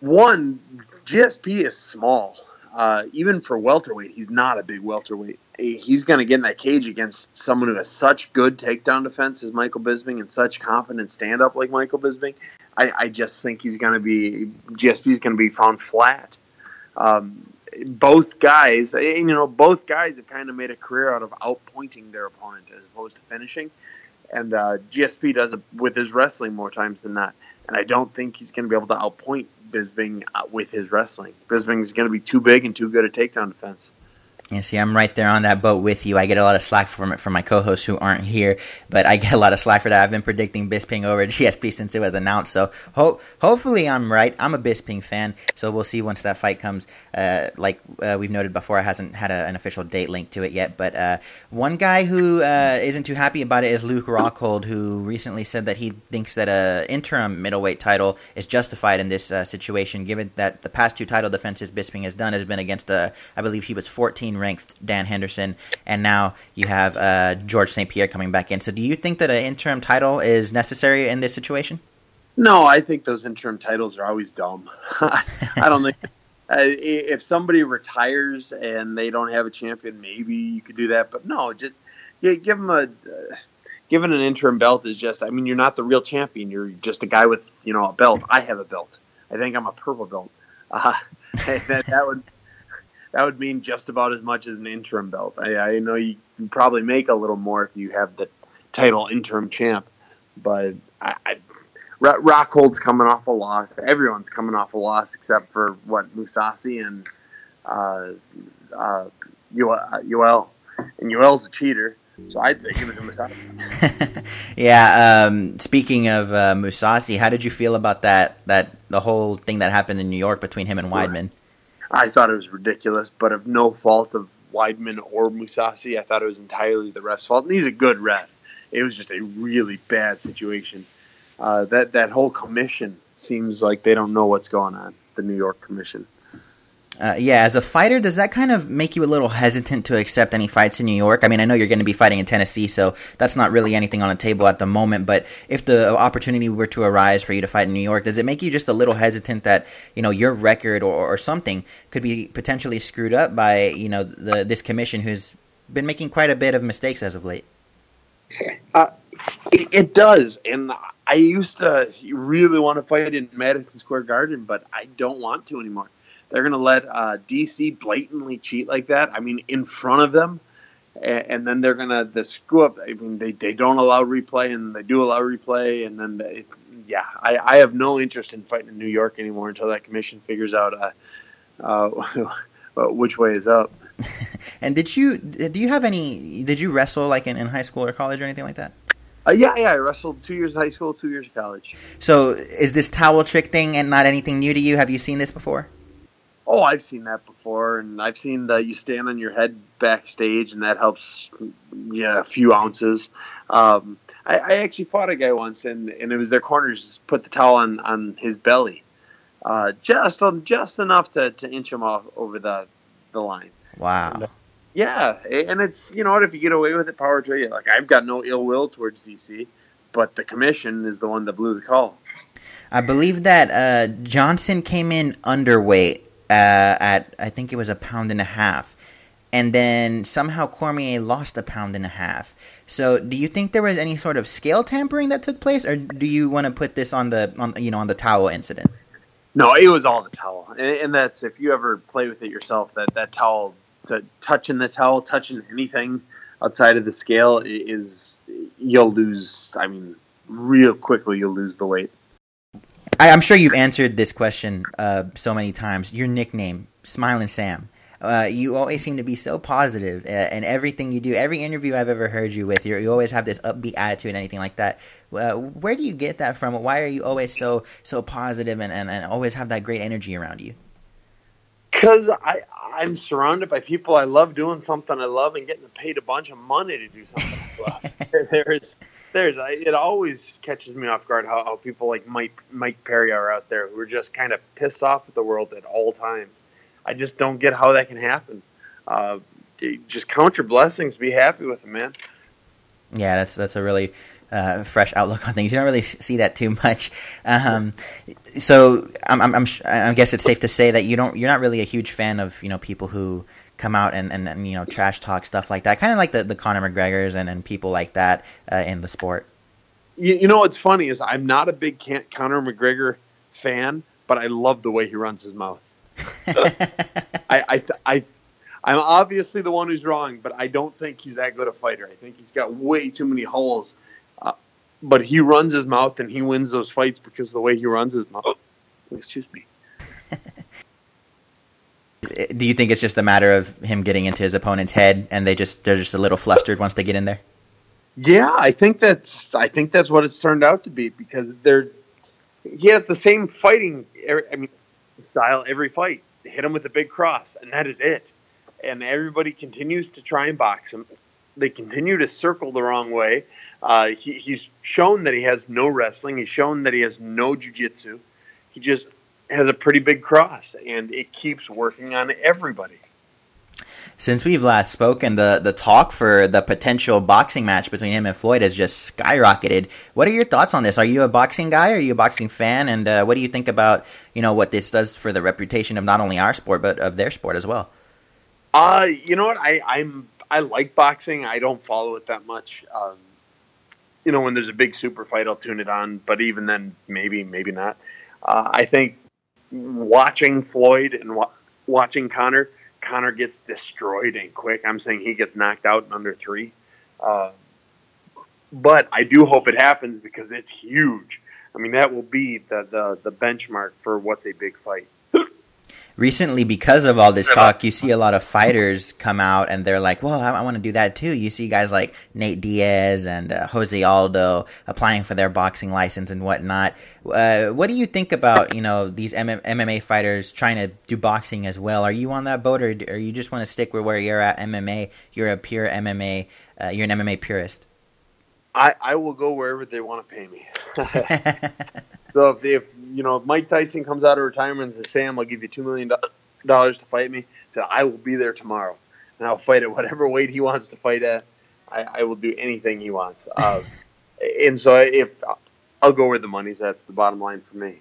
S4: One, GSP is small. Uh, even for welterweight, he's not a big welterweight. He's going to get in that cage against someone who has such good takedown defense as Michael Bisping and such confident stand up like Michael Bisping. I, I just think he's going to be GSP is going to be found flat. Um, both guys, you know, both guys have kind of made a career out of outpointing their opponent as opposed to finishing, and uh, GSP does it with his wrestling more times than not and I don't think he's going to be able to outpoint Bisping uh, with his wrestling. Bisping is going to be too big and too good at takedown defense.
S2: Yeah, see, I'm right there on that boat with you. I get a lot of slack from it from my co-hosts who aren't here, but I get a lot of slack for that. I've been predicting Bisping over GSP since it was announced, so ho- hopefully I'm right. I'm a Bisping fan, so we'll see once that fight comes. Uh, like uh, we've noted before, it hasn't had a, an official date linked to it yet, but uh, one guy who uh, not too happy about it is Luke Rockhold, who recently said that he thinks that a interim middleweight title is justified in this uh, situation, given that the past two title defenses Bisping has done has been against, uh, I believe he was 14 ranked Dan Henderson, and now you have uh, George St. Pierre coming back in. So, do you think that an interim title is necessary in this situation?
S4: No, I think those interim titles are always dumb. I don't think. uh, if somebody retires and they don't have a champion, maybe you could do that. But no, just yeah, give them a. Uh, given an interim belt is just. I mean, you're not the real champion. You're just a guy with you know a belt. I have a belt. I think I'm a purple belt. Uh, that, that would that would mean just about as much as an interim belt. I, I know you can probably make a little more if you have the title interim champ, but I, I Rockhold's coming off a loss. Everyone's coming off a loss except for what Mousasi and uh, uh, Yoel. And Yoel's a cheater, so I'd say give it to Mousasi.
S2: yeah. Um, speaking of uh, Mousasi, how did you feel about that? That the whole thing that happened in New York between him and Weidman.
S4: I thought it was ridiculous, but of no fault of Weidman or Mousasi. I thought it was entirely the ref's fault, and he's a good ref. It was just a really bad situation. Uh, that that whole commission seems like they don't know what's going on. The New York Commission.
S2: Uh, yeah, as a fighter, does that kind of make you a little hesitant to accept any fights in New York? I mean, I know you're going to be fighting in Tennessee, so that's not really anything on the table at the moment. But if the opportunity were to arise for you to fight in New York, does it make you just a little hesitant that you know your record or, or something could be potentially screwed up by you know the this commission who's been making quite a bit of mistakes as of late?
S4: Uh, it, it does, and I used to really want to fight in Madison Square Garden, but I don't want to anymore they're going to let uh, DC blatantly cheat like that. I mean, in front of them, and, and then they're going to the screw up. I mean, they, they don't allow replay, and they do allow replay, and then they, yeah, I, I have no interest in fighting in New York anymore until that commission figures out uh, uh, which way is up.
S2: and did you do you have any? Did you wrestle like in, in high school or college or anything like that?
S4: Uh, yeah, yeah, I wrestled two years of high school, two years of college.
S2: So, is this towel trick thing and not anything new to you? Have you seen this before?
S4: Oh, I've seen that before, and I've seen that you stand on your head backstage, and that helps, yeah, a few ounces. Um, I, I, actually fought a guy once, and, and it was their corners put the towel on, on his belly, uh, just just enough to, to inch him off over the the line.
S2: Wow. And, uh,
S4: yeah, and it's you know what if you get away with it, power to you. Like I've got no ill will towards DC, but the commission is the one that blew the call.
S2: I believe that uh, Johnson came in underweight uh, at I think it was a pound and a half, and then somehow Cormier lost a pound and a half. So, do you think there was any sort of scale tampering that took place, or do you want to put this on the on you know on the towel incident?
S4: No, it was all the towel, and, and that's if you ever play with it yourself. That that towel, to, touching the towel, touching anything outside of the scale is you'll lose. I mean, real quickly you'll lose the weight.
S2: I, am sure you've answered this question uh, so many times. Your nickname, Smiling Sam. Uh, you always seem to be so positive uh, in everything you do. Every interview I've ever heard you with, you always have this upbeat attitude and anything like that. Uh, where do you get that from? Why are you always so so positive and, and, and always have that great energy around you?
S4: Because I I'm surrounded by people I love doing something I love and getting paid a bunch of money to do something I love. there's there's it always catches me off guard how, how people like Mike Mike Perry are out there who are just kind of pissed off at the world at all times. I just don't get how that can happen. Uh, just count your blessings, be happy with them, man.
S2: Yeah, that's that's a really uh, fresh outlook on things. You don't really see that too much. Um, so I'm, I'm, I'm, I guess it's safe to say that you don't you're not really a huge fan of you know people who come out and, and, and you know trash talk stuff like that, kind of like the, the Conor McGregor's and, and people like that uh, in the sport.
S4: You, you know what's funny is I'm not a big Conor McGregor fan, but I love the way he runs his mouth. I, I, I, I'm obviously the one who's wrong, but I don't think he's that good a fighter. I think he's got way too many holes. Uh, but he runs his mouth and he wins those fights because of the way he runs his mouth. Excuse me
S2: do you think it's just a matter of him getting into his opponent's head and they just they're just a little flustered once they get in there?
S4: Yeah, I think that's I think that's what it's turned out to be because they're he has the same fighting I mean style every fight. Hit him with a big cross and that is it. And everybody continues to try and box him. They continue to circle the wrong way. Uh, he, he's shown that he has no wrestling. He's shown that he has no jujitsu. He just has a pretty big cross, and it keeps working on everybody.
S2: Since we've last spoken, the, the talk for the potential boxing match between him and Floyd has just skyrocketed. What are your thoughts on this? Are you a boxing guy? Are you a boxing fan? And uh, what do you think about you know what this does for the reputation of not only our sport but of their sport as well?
S4: Uh, you know what? I I'm I like boxing. I don't follow it that much. Um, you know, when there's a big super fight, I'll tune it on. But even then, maybe maybe not. Uh, I think watching Floyd and wa- watching Conor, Conor gets destroyed and quick. I'm saying he gets knocked out in under three. Uh, but I do hope it happens because it's huge. I mean, that will be the, the, the benchmark for what's a big fight
S2: recently because of all this talk you see a lot of fighters come out and they're like well i, I want to do that too. You see guys like nate diaz and uh, jose aldo applying for their boxing license and whatnot. Uh, what do you think about you know these M- mma fighters trying to do boxing as well? Are you on that boat or, or you just want to stick with where you're at mma you're a pure mma uh, you're an mma purist.
S4: I, I will go wherever they want to pay me. So if, if you know, if Mike Tyson comes out of retirement and says, Sam, I'll give you $2 million to fight me, so I will be there tomorrow. And I'll fight at whatever weight he wants to fight at. I, I will do anything he wants. Uh, and so if I'll go where the money's at, that's the bottom line for me.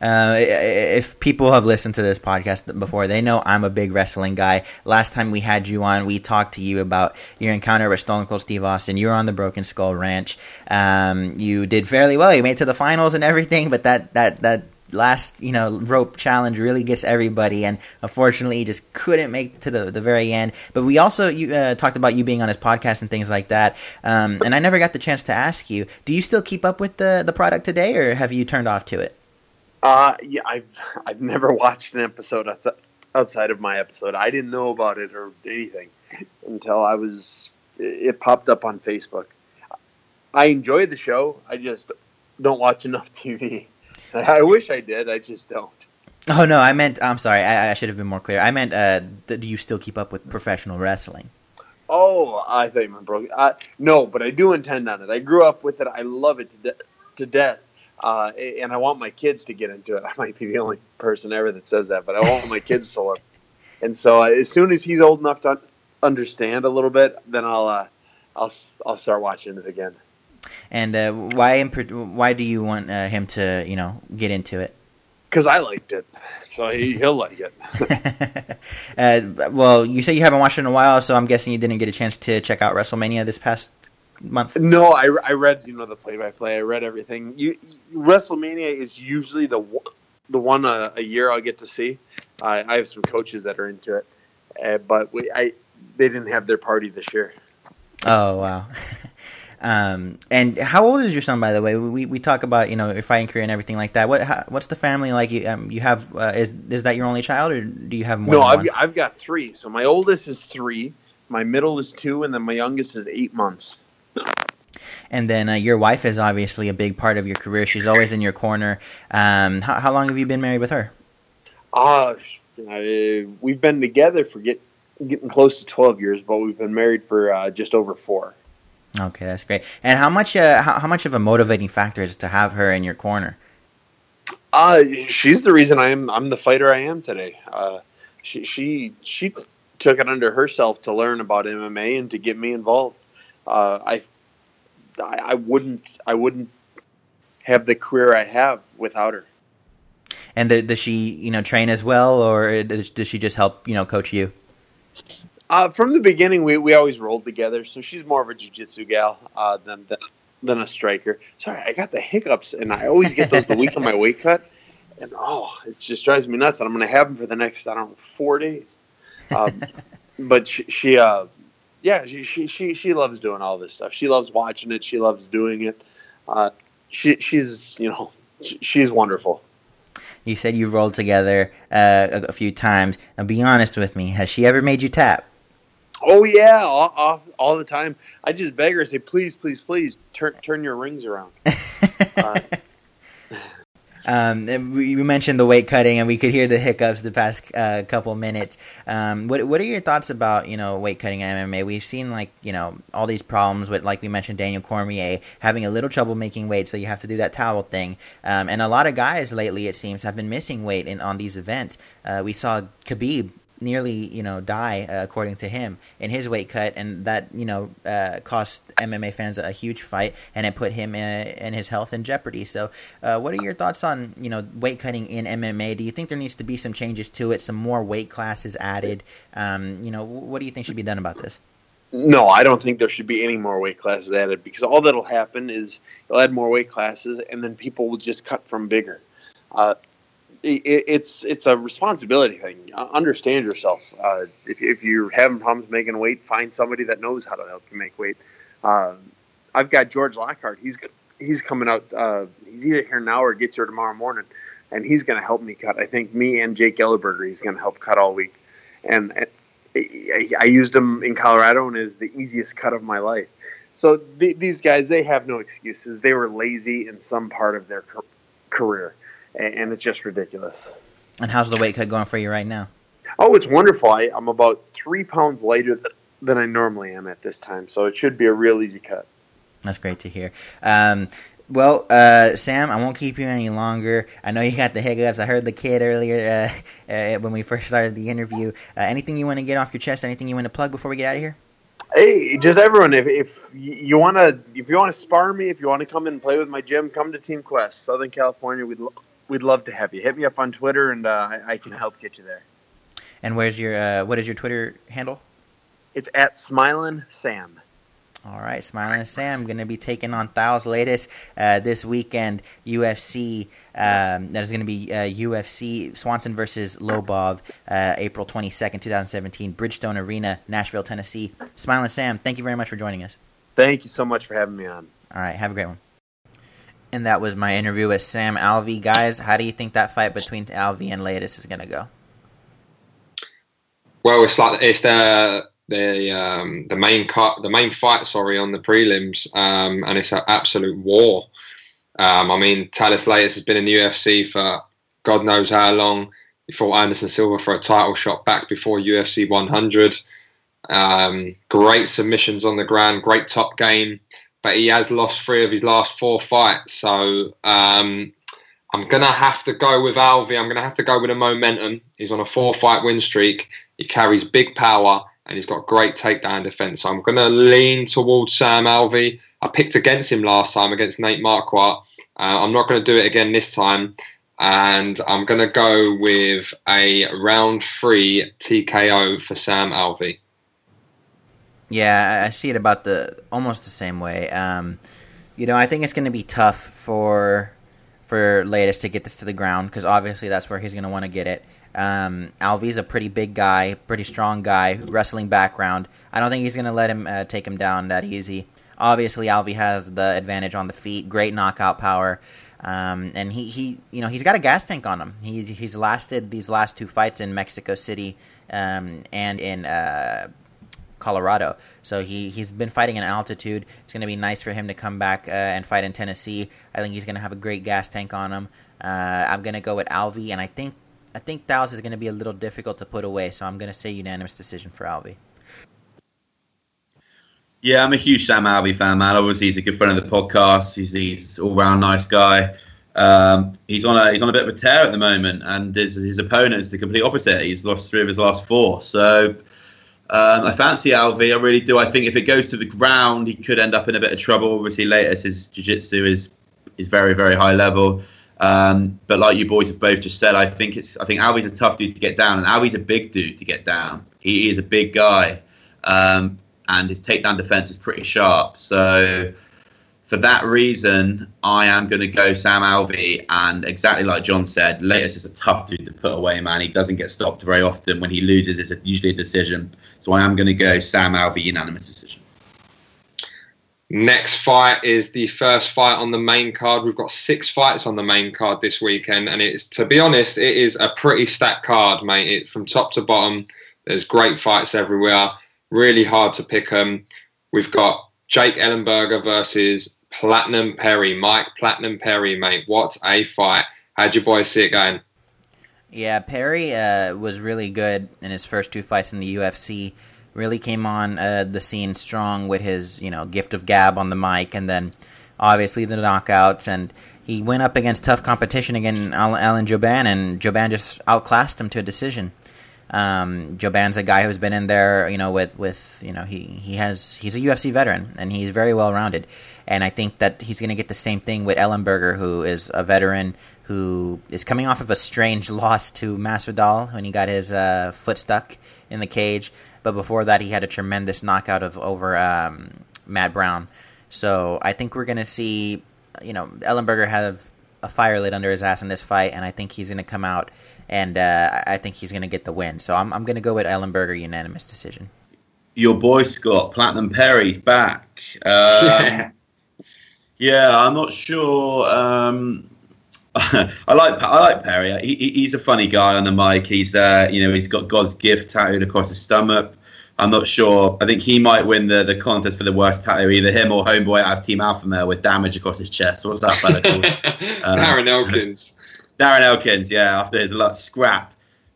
S2: Uh, if people have listened to this podcast before, they know I'm a big wrestling guy. Last time we had you on, we talked to you about your encounter with Stone Cold Steve Austin. You were on the Broken Skull Ranch. Um, you did fairly well. You made to the finals and everything, but that that that last you know rope challenge really gets everybody and unfortunately he just couldn't make to the, the very end but we also you uh, talked about you being on his podcast and things like that um, and i never got the chance to ask you do you still keep up with the, the product today or have you turned off to it
S4: uh, yeah, I've I've never watched an episode outside, of my episode. I didn't know about it or anything until I was it popped up on Facebook. I enjoy the show. I just don't watch enough TV. I wish I did. I just don't.
S2: Oh no, I meant. I'm sorry. I, I should have been more clear. I meant. Uh, do you still keep up with professional wrestling?
S4: Oh, I thought you meant broke. Uh, no, but I do intend on it. I grew up with it. I love it to, de- to death uh, and I want my kids to get into it. I might be the only person ever that says that, but I want my kids to love. It. And so, uh, as soon as he's old enough to understand a little bit, then I'll uh, I'll I'll start watching it again.
S2: And uh, why why do you want uh, him to you know get into it?
S4: Because I liked it, so he, will like it.
S2: Uh, well, you say you haven't watched it in a while, so I'm guessing you didn't get a chance to check out WrestleMania this past month?
S4: No, I, I read you know the play by play. I read everything. You, WrestleMania is usually the the one a, a year I'll get to see. I, I have some coaches that are into it, uh, but we I they didn't have their party this year.
S2: Oh wow. Um, and how old is your son, by the way? We, we talk about you know your fighting career and everything like that. What how, what's the family like? You um, you have uh, is is that your only child or do you have more?
S4: No, I've, I've got three. So my oldest is three, my middle is two, and then my youngest is eight months.
S2: And then uh, your wife is obviously a big part of your career. She's always in your corner. Um, how, how, long have you been married with her?
S4: Uh, we've been together for get, getting close to 12 years, but we've been married for uh, just over four.
S2: Okay, that's great. And how much uh, how, how, much of a motivating factor is to have her in your corner?
S4: Uh, she's the reason I am I'm the fighter I am today. Uh, she she she took it under herself to learn about MMA and to get me involved. Uh, I I, wouldn't I wouldn't have the career I have without her.
S2: And does she, you know, train as well, or does she just help, you know, coach you?
S4: Uh, from the beginning, we, we always rolled together. So she's more of a jiu-jitsu gal uh, than, than than a striker. Sorry, I got the hiccups, and I always get those the week of my weight cut, and oh, it just drives me nuts. And I'm going to have them for the next I don't know four days. Um, but she, she uh, yeah, she, she she she loves doing all this stuff. She loves watching it. She loves doing it. Uh, she she's you know she, she's wonderful.
S2: You said you rolled together uh, a, a, few times. Now, be honest with me. Has she ever made you tap?
S4: Oh yeah, all, all, all the time. I just beg her, say, please, please, please, turn turn your rings around. uh,
S2: um, we, mentioned the weight cutting, and we could hear the hiccups the past uh, couple minutes. Um, what What are your thoughts about you know weight cutting in MMA? We've seen like you know all these problems with like we mentioned Daniel Cormier having a little trouble making weight, so you have to do that towel thing. Um, and a lot of guys lately, it seems, have been missing weight in on these events. Uh, we saw Khabib nearly you know die uh, according to him. In his weight cut and that you know uh, cost MMA fans a huge fight and it put him in, in his health in jeopardy. So uh, what are your thoughts on you know weight cutting in MMA do you think there needs to be some changes to it some more weight classes added? Um, you know what do you think should be done about this?
S4: No, I don't think there should be any more weight classes added because all that'll happen is you'll add more weight classes and then people will just cut from bigger. Uh, it, it's it's a responsibility thing. Understand yourself. Uh, if, if you're having problems making weight, find somebody that knows how to help you make weight. Uh, I've got George Lockhart. He's he's coming out. Uh, he's either here now or gets here tomorrow morning, and he's going to help me cut. I think me and Jake Ellenberger. He's going to help cut all week, and, I, used him in Colorado, and is the easiest cut of my life. So the, these guys, they have no excuses. They were lazy in some part of their career and it's just ridiculous.
S2: And how's the weight cut going for you right now?
S4: Oh, it's wonderful. I, am about three pounds lighter than I normally am at this time, so it should be a real easy cut.
S2: That's great to hear. Um, well, uh, Sam, I won't keep you any longer. I know you got the hiccups. I heard the kid earlier uh, uh, when we first started the interview. Uh, anything you want to get off your chest? Anything you want to plug before we get out of here?
S4: Hey, just everyone, if, if you want to, if you want to spar me, if you want to come in and play with my gym, come to Team Quest, Southern California. We'd we'd love to have you. Hit me up on Twitter, and uh, I, I, can help get you there.
S2: And where's your uh, what is your Twitter handle?
S4: It's at Smiling Sam.
S2: All right, Smiling Sam going to be taking on Thales Leites uh, this weekend. UFC um, that is going to be uh, UFC Swanson versus Lobov, uh, April twenty second, two thousand seventeen, Bridgestone Arena, Nashville, Tennessee. Smiling Sam, thank you very much for joining us.
S4: Thank you so much for having me on.
S2: All right, have a great one. And that was my interview with Sam Alvey. Guys, how do you think that fight between Alvey and Leites is going to go?
S1: Well, it's like it's the the um, the main cut, the main fight. Sorry, on the prelims, um, and it's an absolute war. Um, I mean, Thales Leites has been in the UFC for God knows how long. He fought Anderson Silva for a title shot back before UFC 100. Um, great submissions on the ground, great top game but he has lost three of his last four fights. So um, I'm gonna have to go with Alvey. I'm gonna have to go with the momentum. He's on a four-fight win streak. He carries big power and he's got great takedown defense. So I'm gonna lean towards Sam Alvey. I picked against him last time against Nate Marquardt. Uh, I'm not going to do it again this time. And I'm going to go with a round three TKO for Sam Alvey.
S2: Yeah, I see it about the almost the same way. Um, you know, I think it's going to be tough for for Leites to get this to the ground because obviously that's where he's going to want to get it. Um, Alvey's a pretty big guy, pretty strong guy, wrestling background. I don't think he's going to let him uh, take him down that easy. Obviously, Alvey has the advantage on the feet, great knockout power, um, and he, he you know he's got a gas tank on him. He, he's lasted these last two fights in Mexico City um, and in uh, Colorado. So he he's been fighting in altitude. It's going to be nice for him to come back uh, and fight in Tennessee. I think he's going to have a great gas tank on him. Uh, I'm going to go with Alvey, and I think I think Thales is going to be a little difficult to put away. So I'm going to say unanimous decision for Alvey.
S3: Yeah, I'm a huge Sam Alvey fan, man. Obviously, he's a good friend of the podcast. He's he's all round nice guy. Um, he's on a he's on a bit of a tear at the moment, and his, his opponent is the complete opposite. He's lost three of his last four. So um, I fancy Alvey, I really do. I think if it goes to the ground, he could end up in a bit of trouble. Obviously, Leites his jiu-jitsu is is very very high level. Um, but like you boys have both just said, I think it's I think Alvey's a tough dude to get down, and Alvey's a big dude to get down. He is a big guy, um, and his takedown defense is pretty sharp. So for that reason, I am going to go Sam Alvey. And exactly like John said, Leites is a tough dude to put away, man. He doesn't get stopped very often. When he loses, it's usually a decision. So I am going to go Sam Alvey, unanimous decision.
S1: Next fight is the first fight on the main card. We've got six fights on the main card this weekend, and it's to be honest, it is a pretty stacked card, mate. It, from top to bottom, there's great fights everywhere. Really hard to pick them. We've got Jake Ellenberger versus Platinum Perry. Mike Platinum Perry, mate. What a fight. How'd your boys see it going?
S2: Yeah, Perry uh, was really good in his first two fights in the UFC. Really came on uh, the scene strong with his, you know, gift of gab on the mic, and then obviously the knockouts. And he went up against tough competition against Alan Jouban, and Jouban just outclassed him to a decision. Um, Jouban's a guy who's been in there, you know, with with you know he he has he's a UFC veteran and he's very well rounded, and I think that he's going to get the same thing with Ellenberger, who is a veteran who is coming off of a strange loss to Masvidal when he got his uh, foot stuck in the cage, but before that he had a tremendous knockout of over um, Matt Brown. So I think we're going to see, you know, Ellenberger have a fire lit under his ass in this fight, and I think he's going to come out and uh, I think he's going to get the win. So I'm, I'm going to go with Ellenberger unanimous decision.
S3: Your boy Scott Platinum Perry's back. Um, yeah. yeah, I'm not sure. Um, I like I like Perry. He, he's a funny guy on the mic. He's there. You know, he's got God's gift tattooed across his stomach. I'm not sure. I think he might win the, the contest for the worst tattoo, either him or Homeboy out of Team Alpha Male with damage across his chest. What's that fella called?
S1: um, Darren Elkins.
S3: Darren Elkins, yeah, after his lot scrap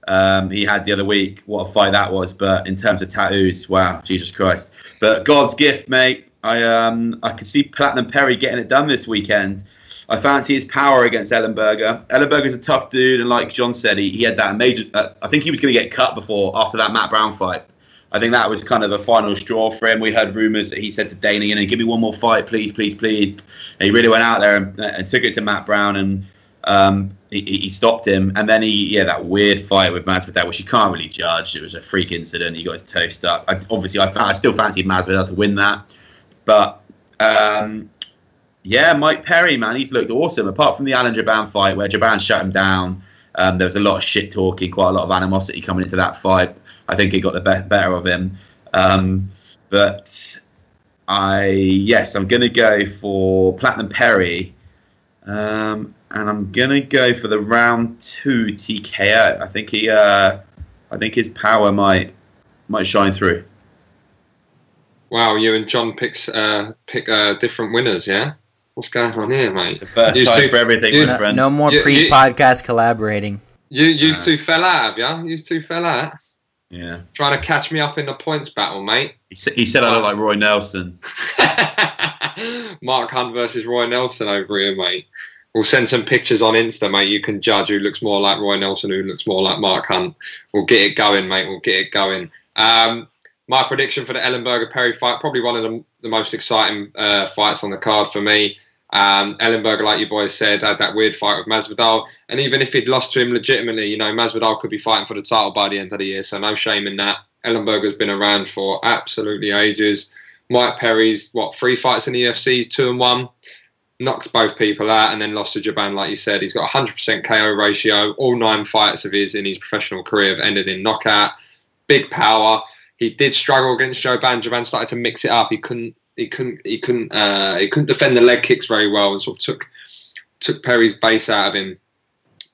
S3: um, he had the other week. What a fight that was! But in terms of tattoos, wow, Jesus Christ! But God's gift, mate. I um I could see Platinum Perry getting it done this weekend. I fancy his power against Ellenberger. Ellenberger's a tough dude, and like John said, he, he had that major. Uh, I think he was going to get cut before after that Matt Brown fight. I think that was kind of the final straw for him. We heard rumors that he said to Dana, you know, give me one more fight, please, please, please. And he really went out there and, and took it to Matt Brown, and um, he, he, stopped him, and then he yeah that weird fight with Masvidal, which you can't really judge. It was a freak incident. He got his toe stuck. I, obviously, I, I still fancied Masvidal to win that, but um, yeah, Mike Perry, man, he's looked awesome. Apart from the Alan Jouban fight where Jouban shut him down, um, there was a lot of shit talking, quite a lot of animosity coming into that fight. I think he got the be- better of him, um, but I yes, I'm gonna go for Platinum Perry. Um, and I'm gonna go for the round two TKO. I think he, uh, I think his power might might shine through.
S1: Wow, you and John picks uh, pick uh, different winners, yeah? What's going on here, mate?
S3: The first you time two, for everything, you, my friend.
S2: No more pre-podcast collaborating.
S1: You you two fell out, have you? You two fell out.
S3: Yeah.
S1: Trying to catch me up in the points battle, mate.
S3: He, said, he said I look like Roy Nelson.
S1: Mark Hunt versus Roy Nelson over here, mate. We'll send some pictures on Insta, mate. You can judge who looks more like Roy Nelson, who looks more like Mark Hunt. We'll get it going, mate. We'll get it going. Um, my prediction for the Ellenberger Perry fight, probably one of the, the most exciting uh, fights on the card for me. Um, Ellenberger, like you boys said, had that weird fight with Masvidal, and even if he'd lost to him legitimately, you know, Masvidal could be fighting for the title by the end of the year. So no shame in that. Ellenberger's been around for absolutely ages. Mike Perry's what three fights in the UFC, two and one knocks both people out and then lost to Jouban, like you said. He's got 100% KO ratio. All nine fights of his in his professional career have ended in knockout. Big power. He did struggle against Jouban. Jouban started to mix it up. He couldn't. He couldn't. He couldn't. Uh, he couldn't defend the leg kicks very well, and sort of took took Perry's base out of him.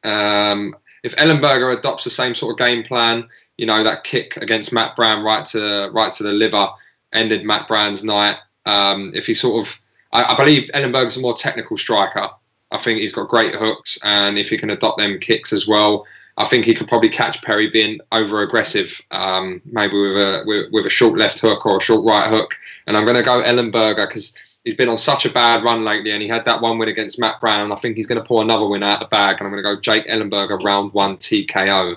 S1: Um, if Ellenberger adopts the same sort of game plan, you know that kick against Matt Brown right to right to the liver ended Matt Brown's night. Um, if he sort of I, I believe Ellenberger's a more technical striker. I think he's got great hooks, and if he can adopt them kicks as well, I think he could probably catch Perry being over aggressive, um, maybe with a with, with, a short left hook or a short right hook. And I'm going to go Ellenberger because he's been on such a bad run lately, and he had that one win against Matt Brown. I think he's going to pull another win out of the bag, and I'm going to go Jake Ellenberger round one TKO.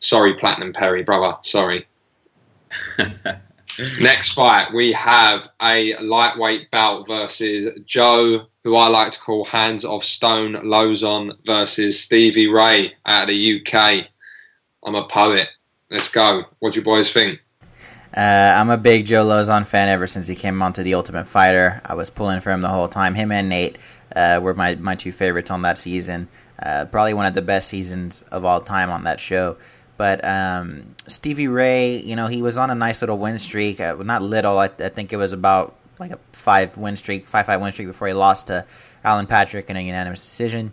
S1: Sorry, Platinum Perry, brother. Sorry. Next fight, we have a lightweight bout versus Joe, who I like to call Hands of Stone Lauzon, versus Stevie Ray out of the UK. I'm a poet. Let's go. What do you boys think?
S2: Uh, I'm a big Joe Lauzon fan ever since he came onto The Ultimate Fighter. I was pulling for him the whole time. Him and Nate uh, were my, my two favorites on that season. Uh, probably one of the best seasons of all time on that show. But um, Stevie Ray, you know, he was on a nice little win streak. Uh, not little, I, I, think it was about like a five win streak, five five win streak before he lost to Alan Patrick in a unanimous decision.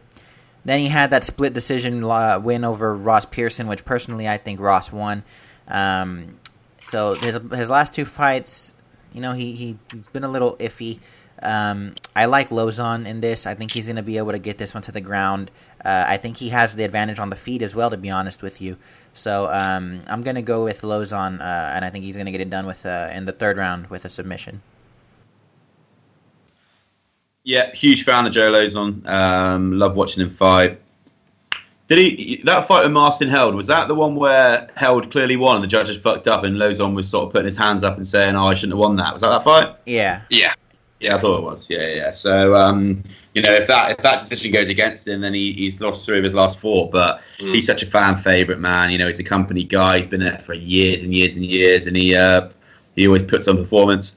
S2: Then he had that split decision uh, win over Ross Pearson, which personally I think Ross won. Um, so his his last two fights, you know, he, he has been a little iffy. Um, I like Lauzon in this. I think he's going to be able to get this one to the ground. Uh, I think he has the advantage on the feet as well, to be honest with you. So um, I'm going to go with Lauzon, uh, and I think he's going to get it done with uh, in the third round with a submission.
S3: Yeah, huge fan of Joe Lauzon. Um, love watching him fight. Did he that fight with Marcin Held? Was that the one where Held clearly won and the judges fucked up and Lauzon was sort of putting his hands up and saying, "Oh, I shouldn't have won that." Was that that fight?
S2: Yeah.
S1: Yeah.
S3: Yeah, I thought it was. Yeah, yeah. So, um, you know, if that if that decision goes against him, then he, he's lost three of his last four. But
S1: Mm.
S3: he's such a fan favorite, man. You know, he's a company guy. He's been there for years and years and years, and he uh, he always puts on performance.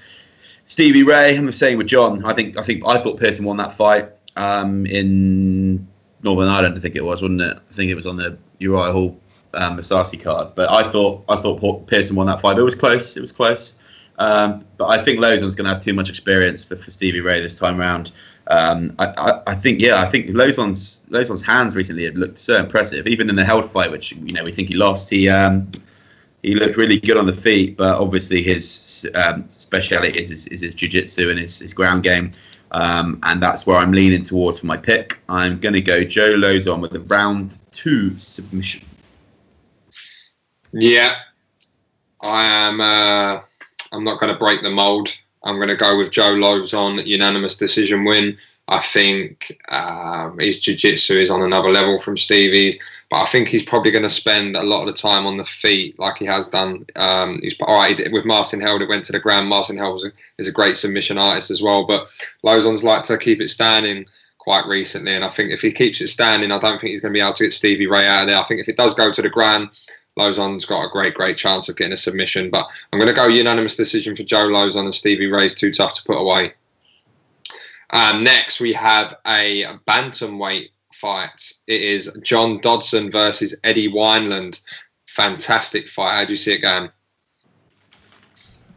S3: Stevie Ray, I'm the same with John. I think I think I thought Pearson won that fight um, in Northern Ireland. I think it was, wasn't it? I think it was on the Uriah Hall um, Mousasi card. But I thought I thought Pearson won that fight. But it was close. It was close. Um, but I think Lauzon's going to have too much experience for, for Stevie Ray this time around. Um, I, I, I think, yeah, I think Lauzon's Lauzon's hands recently have looked so impressive. Even in the held fight, which you know we think he lost, he um, he looked really good on the feet. But obviously his um, speciality is, is, is his jiu-jitsu and his, his ground game. Um, and that's where I'm leaning towards for my pick. I'm going to go Joe Lauzon with a round two submission.
S1: Yeah, I am. Uh, I'm not going to break the mold. I'm going to go with Joe Lauzon unanimous decision win. I think um, his jiu-jitsu is on another level from Stevie's, but I think he's probably going to spend a lot of the time on the feet, like he has done. Um, he's all right with Marcin Held. It went to the ground. Marcin Held a, is a great submission artist as well, but Lauzon's like to keep it standing quite recently, and I think if he keeps it standing, I don't think he's going to be able to get Stevie Ray out of there. I think if it does go to the ground, Lauzon's got a great, great chance of getting a submission. But I'm going to go unanimous decision for Joe Lauzon and Stevie Ray's too tough to put away. Um, next, we have a bantamweight fight. It is John Dodson versus Eddie Wineland. Fantastic fight. How do you see it going?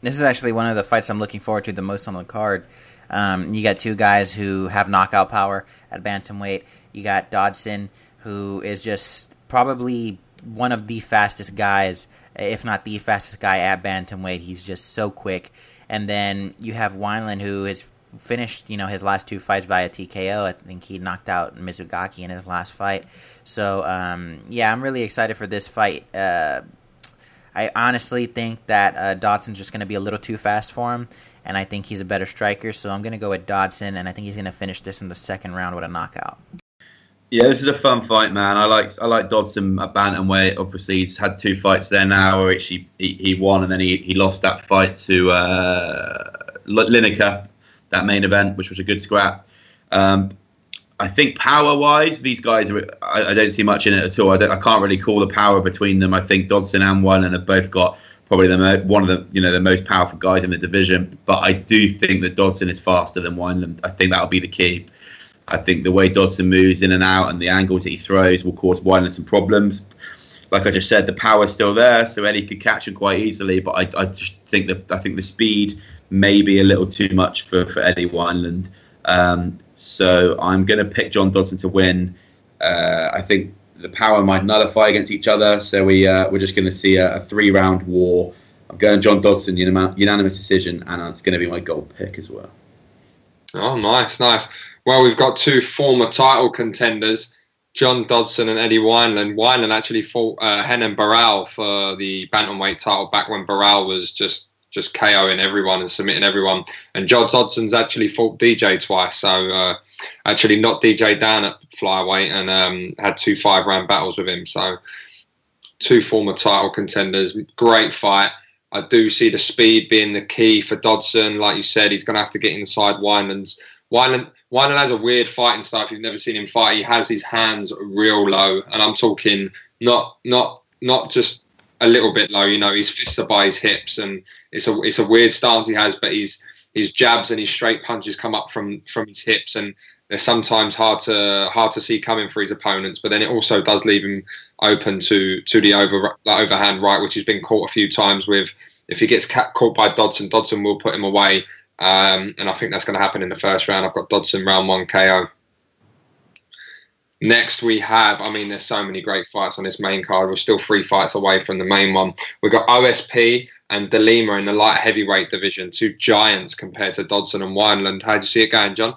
S2: This is actually one of the fights I'm looking forward to the most on the card. Um, you got two guys who have knockout power at bantamweight. You got Dodson, who is just probably one of the fastest guys, if not the fastest guy at bantamweight. He's just so quick. And then you have Wineland, who has finished, you know, his last two fights via TKO. I think he knocked out Mizugaki in his last fight. So um, yeah, I'm really excited for this fight. Uh, I honestly think that uh, Dodson's just going to be a little too fast for him, and I think he's a better striker. So I'm going to go with Dodson, and I think he's going to finish this in the second round with a knockout.
S3: Yeah, this is a fun fight, man. I like I like Dodson at bantamweight. Obviously, he's had two fights there now, which he, he, he won, and then he, he lost that fight to uh, Lineker, that main event, which was a good scrap. Um, I think power wise, these guys are. I, I, don't see much in it at all. I, I, can't really call the power between them. I think Dodson and Wineland have both got probably the mo- one of the you know the most powerful guys in the division. But I do think that Dodson is faster than Wineland. I think that'll be the key. I think the way Dodson moves in and out and the angles that he throws will cause Wineland some problems. Like I just said, the power's still there, so Eddie could catch him quite easily. But I, I just think that I think the speed may be a little too much for, for Eddie Wineland. Um, so I'm going to pick John Dodson to win. Uh, I think the power might nullify against each other, so we uh, we're just going to see a, a three round war. I'm going John Dodson unanimous decision, and it's going to be my gold pick as well.
S1: Oh, nice, nice. Well, we've got two former title contenders, John Dodson and Eddie Wineland. Wineland actually fought uh, Renan Barão for the bantamweight title back when Barão was just just KOing everyone and submitting everyone. And John Dodson's actually fought DJ twice, so uh, actually knocked DJ down at flyweight and um, had two five round battles with him. So two former title contenders, great fight. I do see the speed being the key for Dodson. Like you said, he's going to have to get inside Wineland's. Wineland, Wineland has a weird fighting style. If you've never seen him fight, he has his hands real low, and I'm talking not not not just a little bit low. You know, his fists are by his hips, and it's a it's a weird stance he has. But his his jabs and his straight punches come up from from his hips, and they're sometimes hard to hard to see coming for his opponents. But then it also does leave him open to to the over overhand right, which has been caught a few times with. If he gets caught by Dodson, Dodson will put him away. Um, and I think that's going to happen in the first round. I've got Dodson round one KO. Next, we have, I mean, there's so many great fights on this main card. We're still three fights away from the main one. We've got OSP and De Lima in the light heavyweight division, two giants compared to Dodson and Wineland. How do you see it going, John?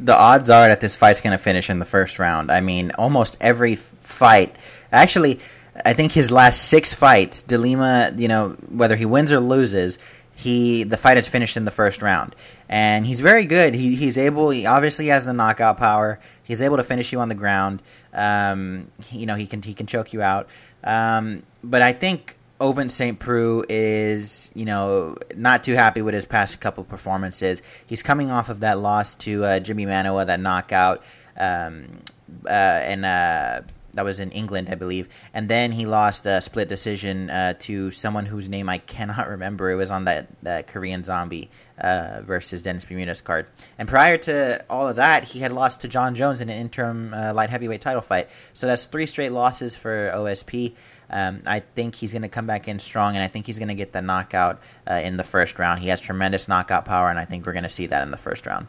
S2: The odds are that this fight's going to finish in the first round. I mean, almost every fight. Actually, I think his last six fights, De Lima, you know, whether he wins or loses, he the fight is finished in the first round, and he's very good. He, he's able. He obviously has the knockout power. He's able to finish you on the ground. Um, he, you know he can he can choke you out. Um, but I think Ovince St. Preux is, you know, not too happy with his past couple performances. He's coming off of that loss to uh, Jimi Manuwa, that knockout, um, uh, and uh, that was in England, I believe. And then he lost a split decision uh, to someone whose name I cannot remember. It was on that, that Korean Zombie uh, versus Dennis Bermudez card. And prior to all of that, he had lost to Jon Jones in an interim uh, light heavyweight title fight. So that's three straight losses for OSP. Um, I think he's going to come back in strong, and I think he's going to get the knockout uh, in the first round. He has tremendous knockout power, and I think we're going to see that in the first round.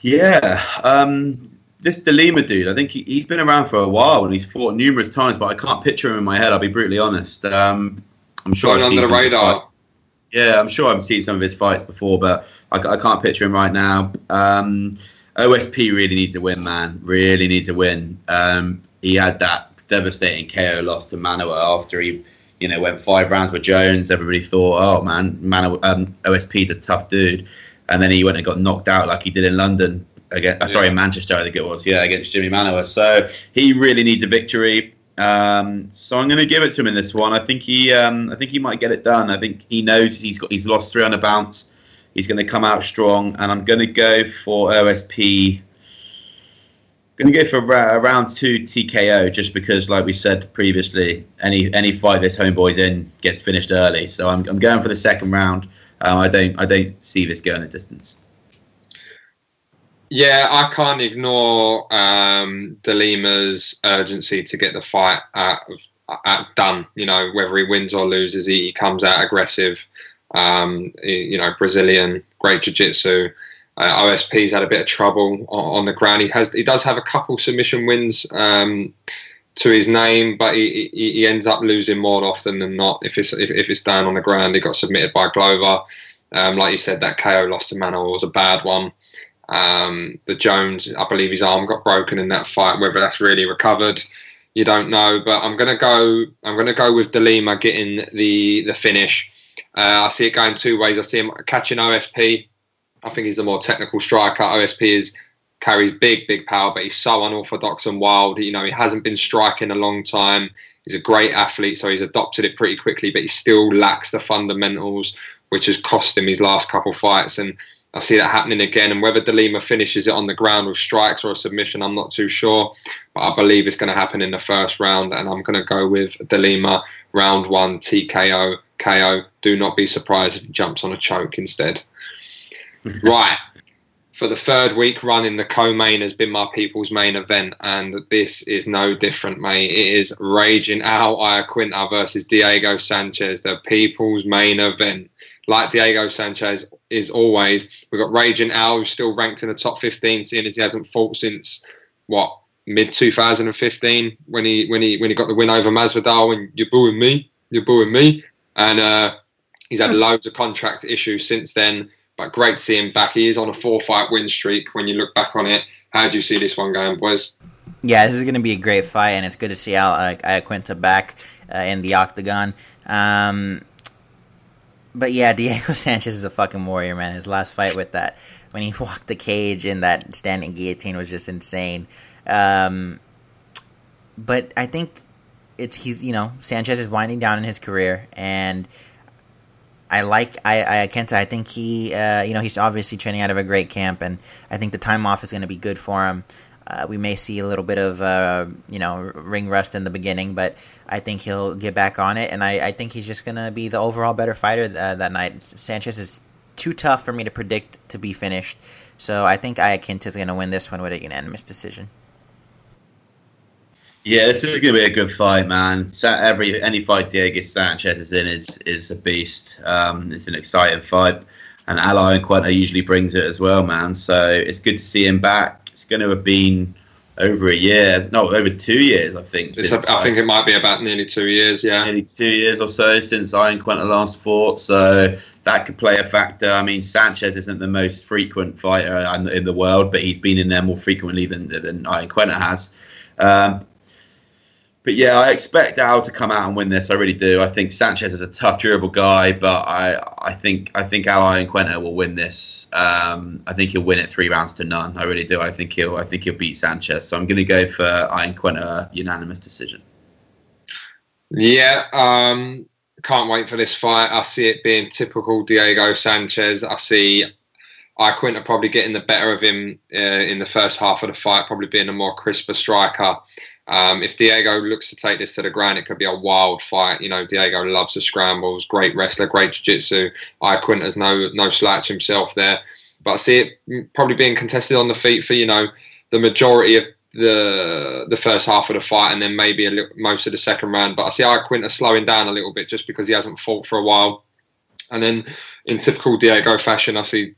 S3: Yeah. Um, this De Lima dude, I think he, has been around for a while and he's fought numerous times, but I can't picture him in my head. I'll be brutally honest. Um, I'm sure
S1: Going under the radar.
S3: Yeah, I'm sure I've seen some of his fights before, but I, I can't picture him right now. Um, OSP really needs a win, man. Really needs a win. Um, he had that devastating KO loss to Manuwa after he, you know, went five rounds with Jones. Everybody thought, oh man, Manuwa, um, OSP's a tough dude, and then he went and got knocked out like he did in London against. Uh, sorry, Manchester, I think it was. Yeah, against Jimi Manuwa. So he really needs a victory. Um, so I'm going to give it to him in this one. I think he, um, I think he might get it done. I think he knows he's got he's lost three on a bounce. He's going to come out strong, and I'm going to go for OSP Going to go for round two TKO just because, like we said previously, any any fight this homeboy's in gets finished early. So I'm, I'm going for the second round. Um, I don't I don't see this going a distance.
S1: Yeah, I can't ignore um, De Lima's urgency to get the fight at, at done. You know, whether he wins or loses, he, he comes out aggressive. Um, you know, Brazilian, great jiu-jitsu. Uh, OSP's had a bit of trouble on, on, the ground. He has he does have a couple submission wins um, to his name, but he, he, he, ends up losing more often than not. If it's if, if it's down on the ground, he got submitted by Glover. Um, like you said, that KO loss to Manuwa was a bad one. Um, the Jones, I believe his arm got broken in that fight. Whether that's really recovered, you don't know. But I'm gonna go. I'm gonna go with De Lima getting the the finish. Uh, I see it going two ways. I see him catching OSP I think he's the more technical striker. OSP is carries big, big power, but he's so unorthodox and wild. You know, he hasn't been striking a long time. He's a great athlete, so he's adopted it pretty quickly, but he still lacks the fundamentals, which has cost him his last couple fights. And I see that happening again. And whether De Lima finishes it on the ground with strikes or a submission, I'm not too sure. But I believe it's going to happen in the first round, and I'm going to go with De Lima round one TKO KO. Do not be surprised if he jumps on a choke instead right. For the third week running, the co-main has been my people's main event, and this is no different, mate. It is Raging Al Iaquinta versus Diego Sanchez, the people's main event. Like Diego Sanchez is always, we've got Raging Al, who's still ranked in the top 15, seeing as he hasn't fought since what mid 2015 when he when he when he got the win over Masvidal. And you're booing me, you're booing me, and uh, he's had loads of contract issues since then. But great to see him back. He is on a four fight win streak when you look back on it. How do you see this one going, boys?
S2: Yeah, this is going to be a great fight, and it's good to see Al uh, Iaquinta back uh, in the octagon. Um, but yeah, Diego Sanchez is a fucking warrior, man. His last fight with that, when he walked the cage in that standing guillotine, was just insane. Um, but I think it's he's you know Sanchez is winding down in his career, and I like I Iaquinta. I think he uh, you know he's obviously training out of a great camp, and I think the time off is going to be good for him. Uh, we may see a little bit of uh, you know ring rust in the beginning, but I think he'll get back on it, and I, I think he's just to be the overall better fighter uh, that night. Sanchez is too tough for me to predict to be finished, so I think Iaquinta is to win this one with a unanimous decision.
S3: Yeah, this is to be a good fight, man. Every any fight Diego Sanchez is in is is a beast. Um, it's an exciting fight, and Ally and Iaquinta usually brings it as well, man. So it's good to see him back. It's to have been over a year, no, over two years, I think.
S1: Since, a, I think it might be about nearly two years, yeah.
S3: Nearly two years or so since Iaquinta last fought, so that could play a factor. I mean, Sanchez isn't the most frequent fighter in the world, but he's been in there more frequently than than Iaquinta has. Um, but yeah, I expect Al to come out and win this. I really do. I think Sanchez is a tough, durable guy, but I, I think I think Al Iaquinta will win this. Um, I think he'll win it three rounds to none. I really do. I think he'll I think he'll beat Sanchez. So I'm going to go for Iaquinta unanimous decision.
S1: Yeah, um, can't wait for this fight. I see it being typical Diego Sanchez. I see Iaquinta probably getting the better of him uh, in the first half of the fight, probably being a more crisper striker. Um, if Diego looks to take this to the ground, it could be a wild fight. You know, Diego loves the scrambles, great wrestler, great jiu-jitsu. Iaquinta's no no slouch himself there. But I see it probably being contested on the feet for you know the majority of the the first half of the fight, and then maybe a little, most of the second round. But I see Iaquinta slowing down a little bit just because he hasn't fought for a while. And then in typical Diego fashion, I see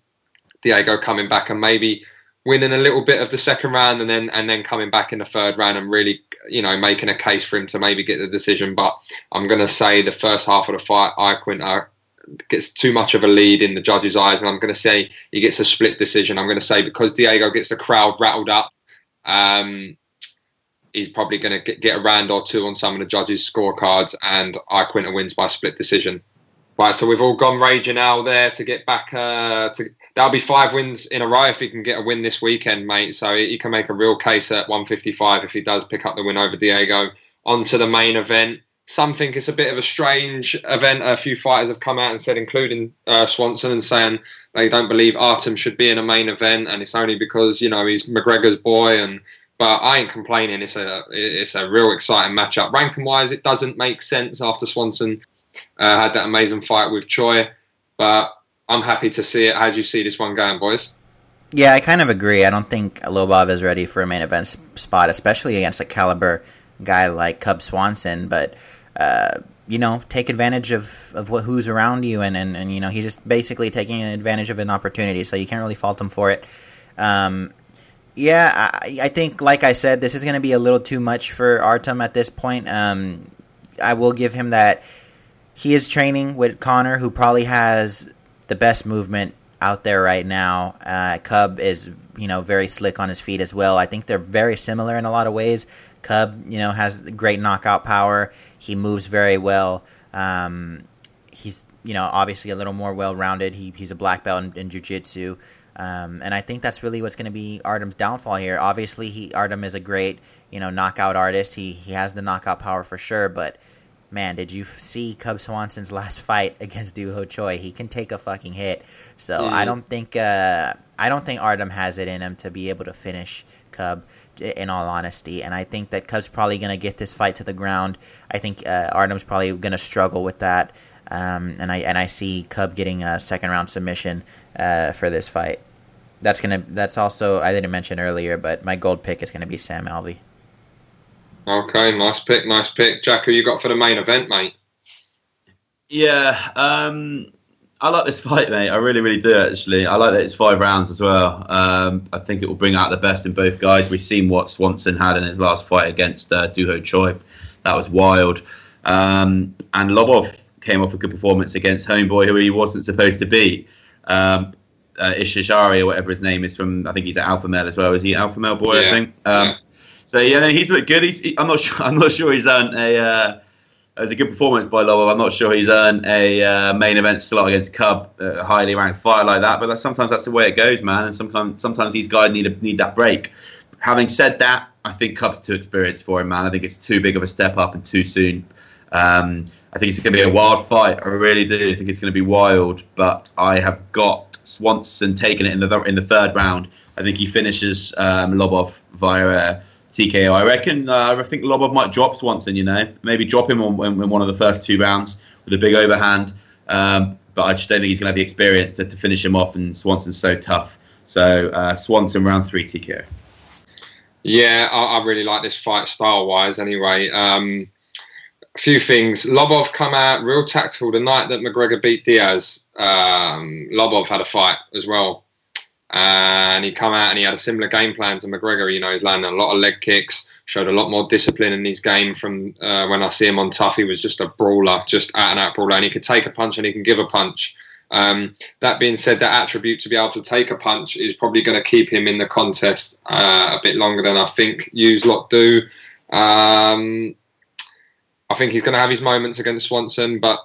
S1: Diego coming back and maybe winning a little bit of the second round and then and then coming back in the third round and really you know making a case for him to maybe get the decision. But I'm going to say the first half of the fight, Iaquinta gets too much of a lead in the judges' eyes, and I'm going to say he gets a split decision. I'm going to say because Diego gets the crowd rattled up. Um, he's probably going to get a round or two on some of the judges' scorecards, and Iaquinta wins by split decision. Right, so we've all gone raging now there to get back uh, to that'll be five wins in a row if he can get a win this weekend, mate. So he can make a real case at 155 if he does pick up the win over Diego. On to the main event. Some think it's a bit of a strange event. A few fighters have come out and said, including uh, Swanson, and saying they don't believe Artem should be in a main event, and it's only because you know he's McGregor's boy. And but I ain't complaining. It's a it's a real exciting matchup. Ranking wise, it doesn't make sense after Swanson uh, had that amazing fight with Choi, but I'm happy to see it. How do you see this one going, boys?
S2: Yeah, I kind of agree. I don't think Lobov is ready for a main event spot, especially against a caliber guy like Cub Swanson. But uh, you know, take advantage of, of what who's around you, and, and, and you know he's just basically taking advantage of an opportunity. So you can't really fault him for it. Um, yeah, I, I, think, like I said, this is going to be a little too much for Artem at this point. Um, I will give him that he is training with Conor, who probably has the best movement out there right now. Uh, Cub is, you know, very slick on his feet as well. I think they're very similar in a lot of ways. Cub, you know, has great knockout power. He moves very well. Um, he's, you know, obviously a little more well-rounded. He, he's a black belt in, in jiu-jitsu. Um, and I think that's really what's going to be Artem's downfall here. Obviously, he Artem is a great, you know, knockout artist. He he has the knockout power for sure, but man, did you see Cub Swanson's last fight against Doo Ho Choi? He can take a fucking hit. So mm-hmm. I don't think uh, I don't think Artem has it in him to be able to finish Cub. In all honesty, and I think that Cub's probably going to get this fight to the ground. I think uh, Artem's probably going to struggle with that, um, and I and I see Cub getting a second round submission uh, for this fight. That's gonna. That's also I didn't mention earlier, but my gold pick is going to be Sam Alvey.
S1: Okay, nice pick, nice pick. Jack, who you got for the main event, mate?
S3: Yeah, um, I like this fight, mate. I really, really do, actually. I like that it's five rounds as well. Um, I think it will bring out the best in both guys. We've seen what Swanson had in his last fight against uh, Doo Ho Choi. That was wild. Um, and Lobov came off a good performance against Homeboy, who he wasn't supposed to beat. Um, uh, Ishishari, or whatever his name is from, I think he's an Alpha Male as well. Is he Alpha Male boy? Yeah. I think. Um, yeah. So yeah, no, he's looked good. He's, he, I'm not sure. I'm not sure he's earned a. Uh, it was a good performance by Lowell. I'm not sure he's earned a uh, main event slot against Cub, a highly ranked fighter like that. But that's, sometimes that's the way it goes, man. And sometimes sometimes these guys need a, need that break. Having said that, I think Cub's too experienced for him, man. I think it's too big of a step up and too soon. Um, I think it's going to be a wild fight. I really do. I think it's going to be wild. But I have got Swanson taking it in the in the third round. I think he finishes um, Lobov via. Uh, TKO. I reckon. Uh, I think Lobov might drop Swanson. You know, maybe drop him on, in, one of the first two rounds with a big overhand. Um, but I just don't think he's going to have the experience to, to finish him off. And Swanson's so tough. So uh, Swanson round three TKO.
S1: Yeah, I, I, really like this fight style wise. Anyway, um, a few things. Lobov come out real tactical the night that McGregor beat Diaz. Um, Lobov had a fight as well and he come out and he had a similar game plan to McGregor. You know, he's landing a lot of leg kicks, showed a lot more discipline in his game from uh, when I see him on TUF. He was just a brawler, just out and out brawler, and he could take a punch and he can give a punch. Um, that being said, that attribute to be able to take a punch is probably going to keep him in the contest uh, a bit longer than I think Hughes lot do. Um, I think he's going to have his moments against Swanson, but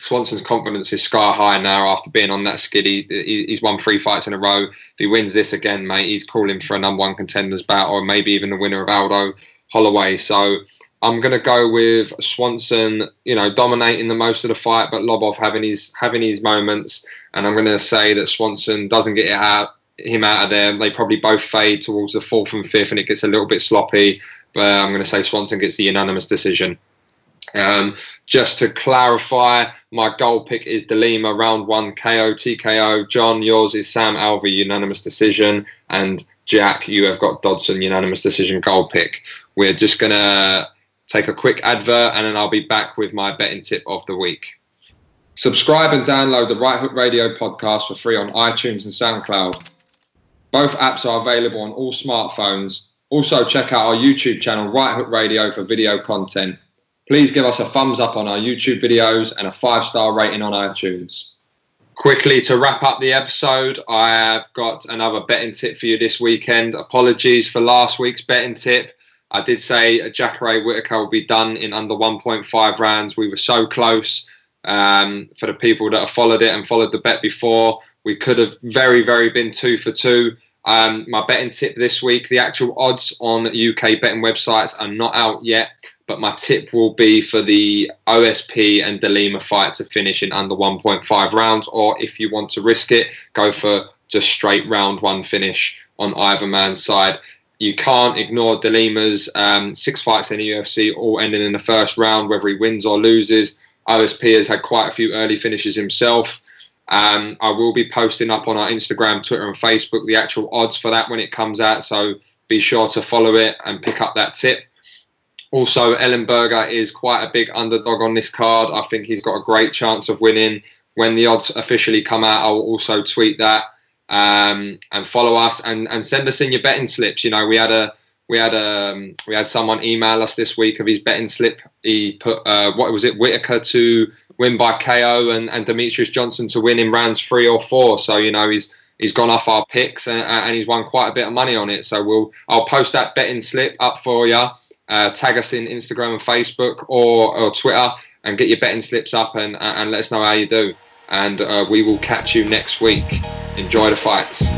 S1: Swanson's confidence is sky high now after being on that skid. He, he's won three fights in a row. If he wins this again, mate, he's calling for a number one contenders bout or maybe even the winner of Aldo Holloway. So I'm going to go with Swanson, you know, dominating the most of the fight, but Lobov having his having his moments. And I'm going to say that Swanson doesn't get out him out of there. They probably both fade towards the fourth and fifth, and it gets a little bit sloppy. But I'm going to say Swanson gets the unanimous decision. Um, just to clarify, my goal pick is De Lima, round one KO, TKO. John, yours is Sam Alvey, unanimous decision. And Jack, you have got Dodson, unanimous decision goal pick. We're just going to take a quick advert and then I'll be back with my betting tip of the week. Subscribe and download the Right Hook Radio podcast for free on iTunes and SoundCloud. Both apps are available on all smartphones. Also, check out our YouTube channel, Right Hook Radio, for video content. Please give us a thumbs up on our YouTube videos and a five star rating on iTunes. Quickly to wrap up the episode, I have got another betting tip for you this weekend. Apologies for last week's betting tip. I did say Jacare Whittaker will be done in under 1.5 rounds. We were so close. Um, for the people that have followed it and followed the bet before, we could have very, very been two for two. Um, my betting tip this week: the actual odds on UK betting websites are not out yet, but my tip will be for the OSP and De Delima fight to finish in under 1.5 rounds. Or if you want to risk it, go for just straight round one finish on either man's side you can't ignore De Lima's um, six fights in the UFC, all ending in the first round, whether he wins or loses. OSP has had quite a few early finishes himself. Um, I will be posting up on our Instagram, Twitter, and Facebook the actual odds for that when it comes out. So be sure to follow it and pick up that tip. Also, Ellenberger is quite a big underdog on this card. I think he's got a great chance of winning. When the odds officially come out, I will also tweet that um, and follow us and, and send us in your betting slips. You know, we had a we had um, we had someone email us this week of his betting slip. He put uh, what was it Whittaker to win by KO and, and Demetrious Johnson to win in rounds three or four. So you know he's he's gone off our picks and, and he's won quite a bit of money on it. So we'll I'll post that betting slip up for you. Uh, tag us in Instagram and Facebook or, or Twitter and get your betting slips up and, and let us know how you do. And uh, we will catch you next week. Enjoy the fights.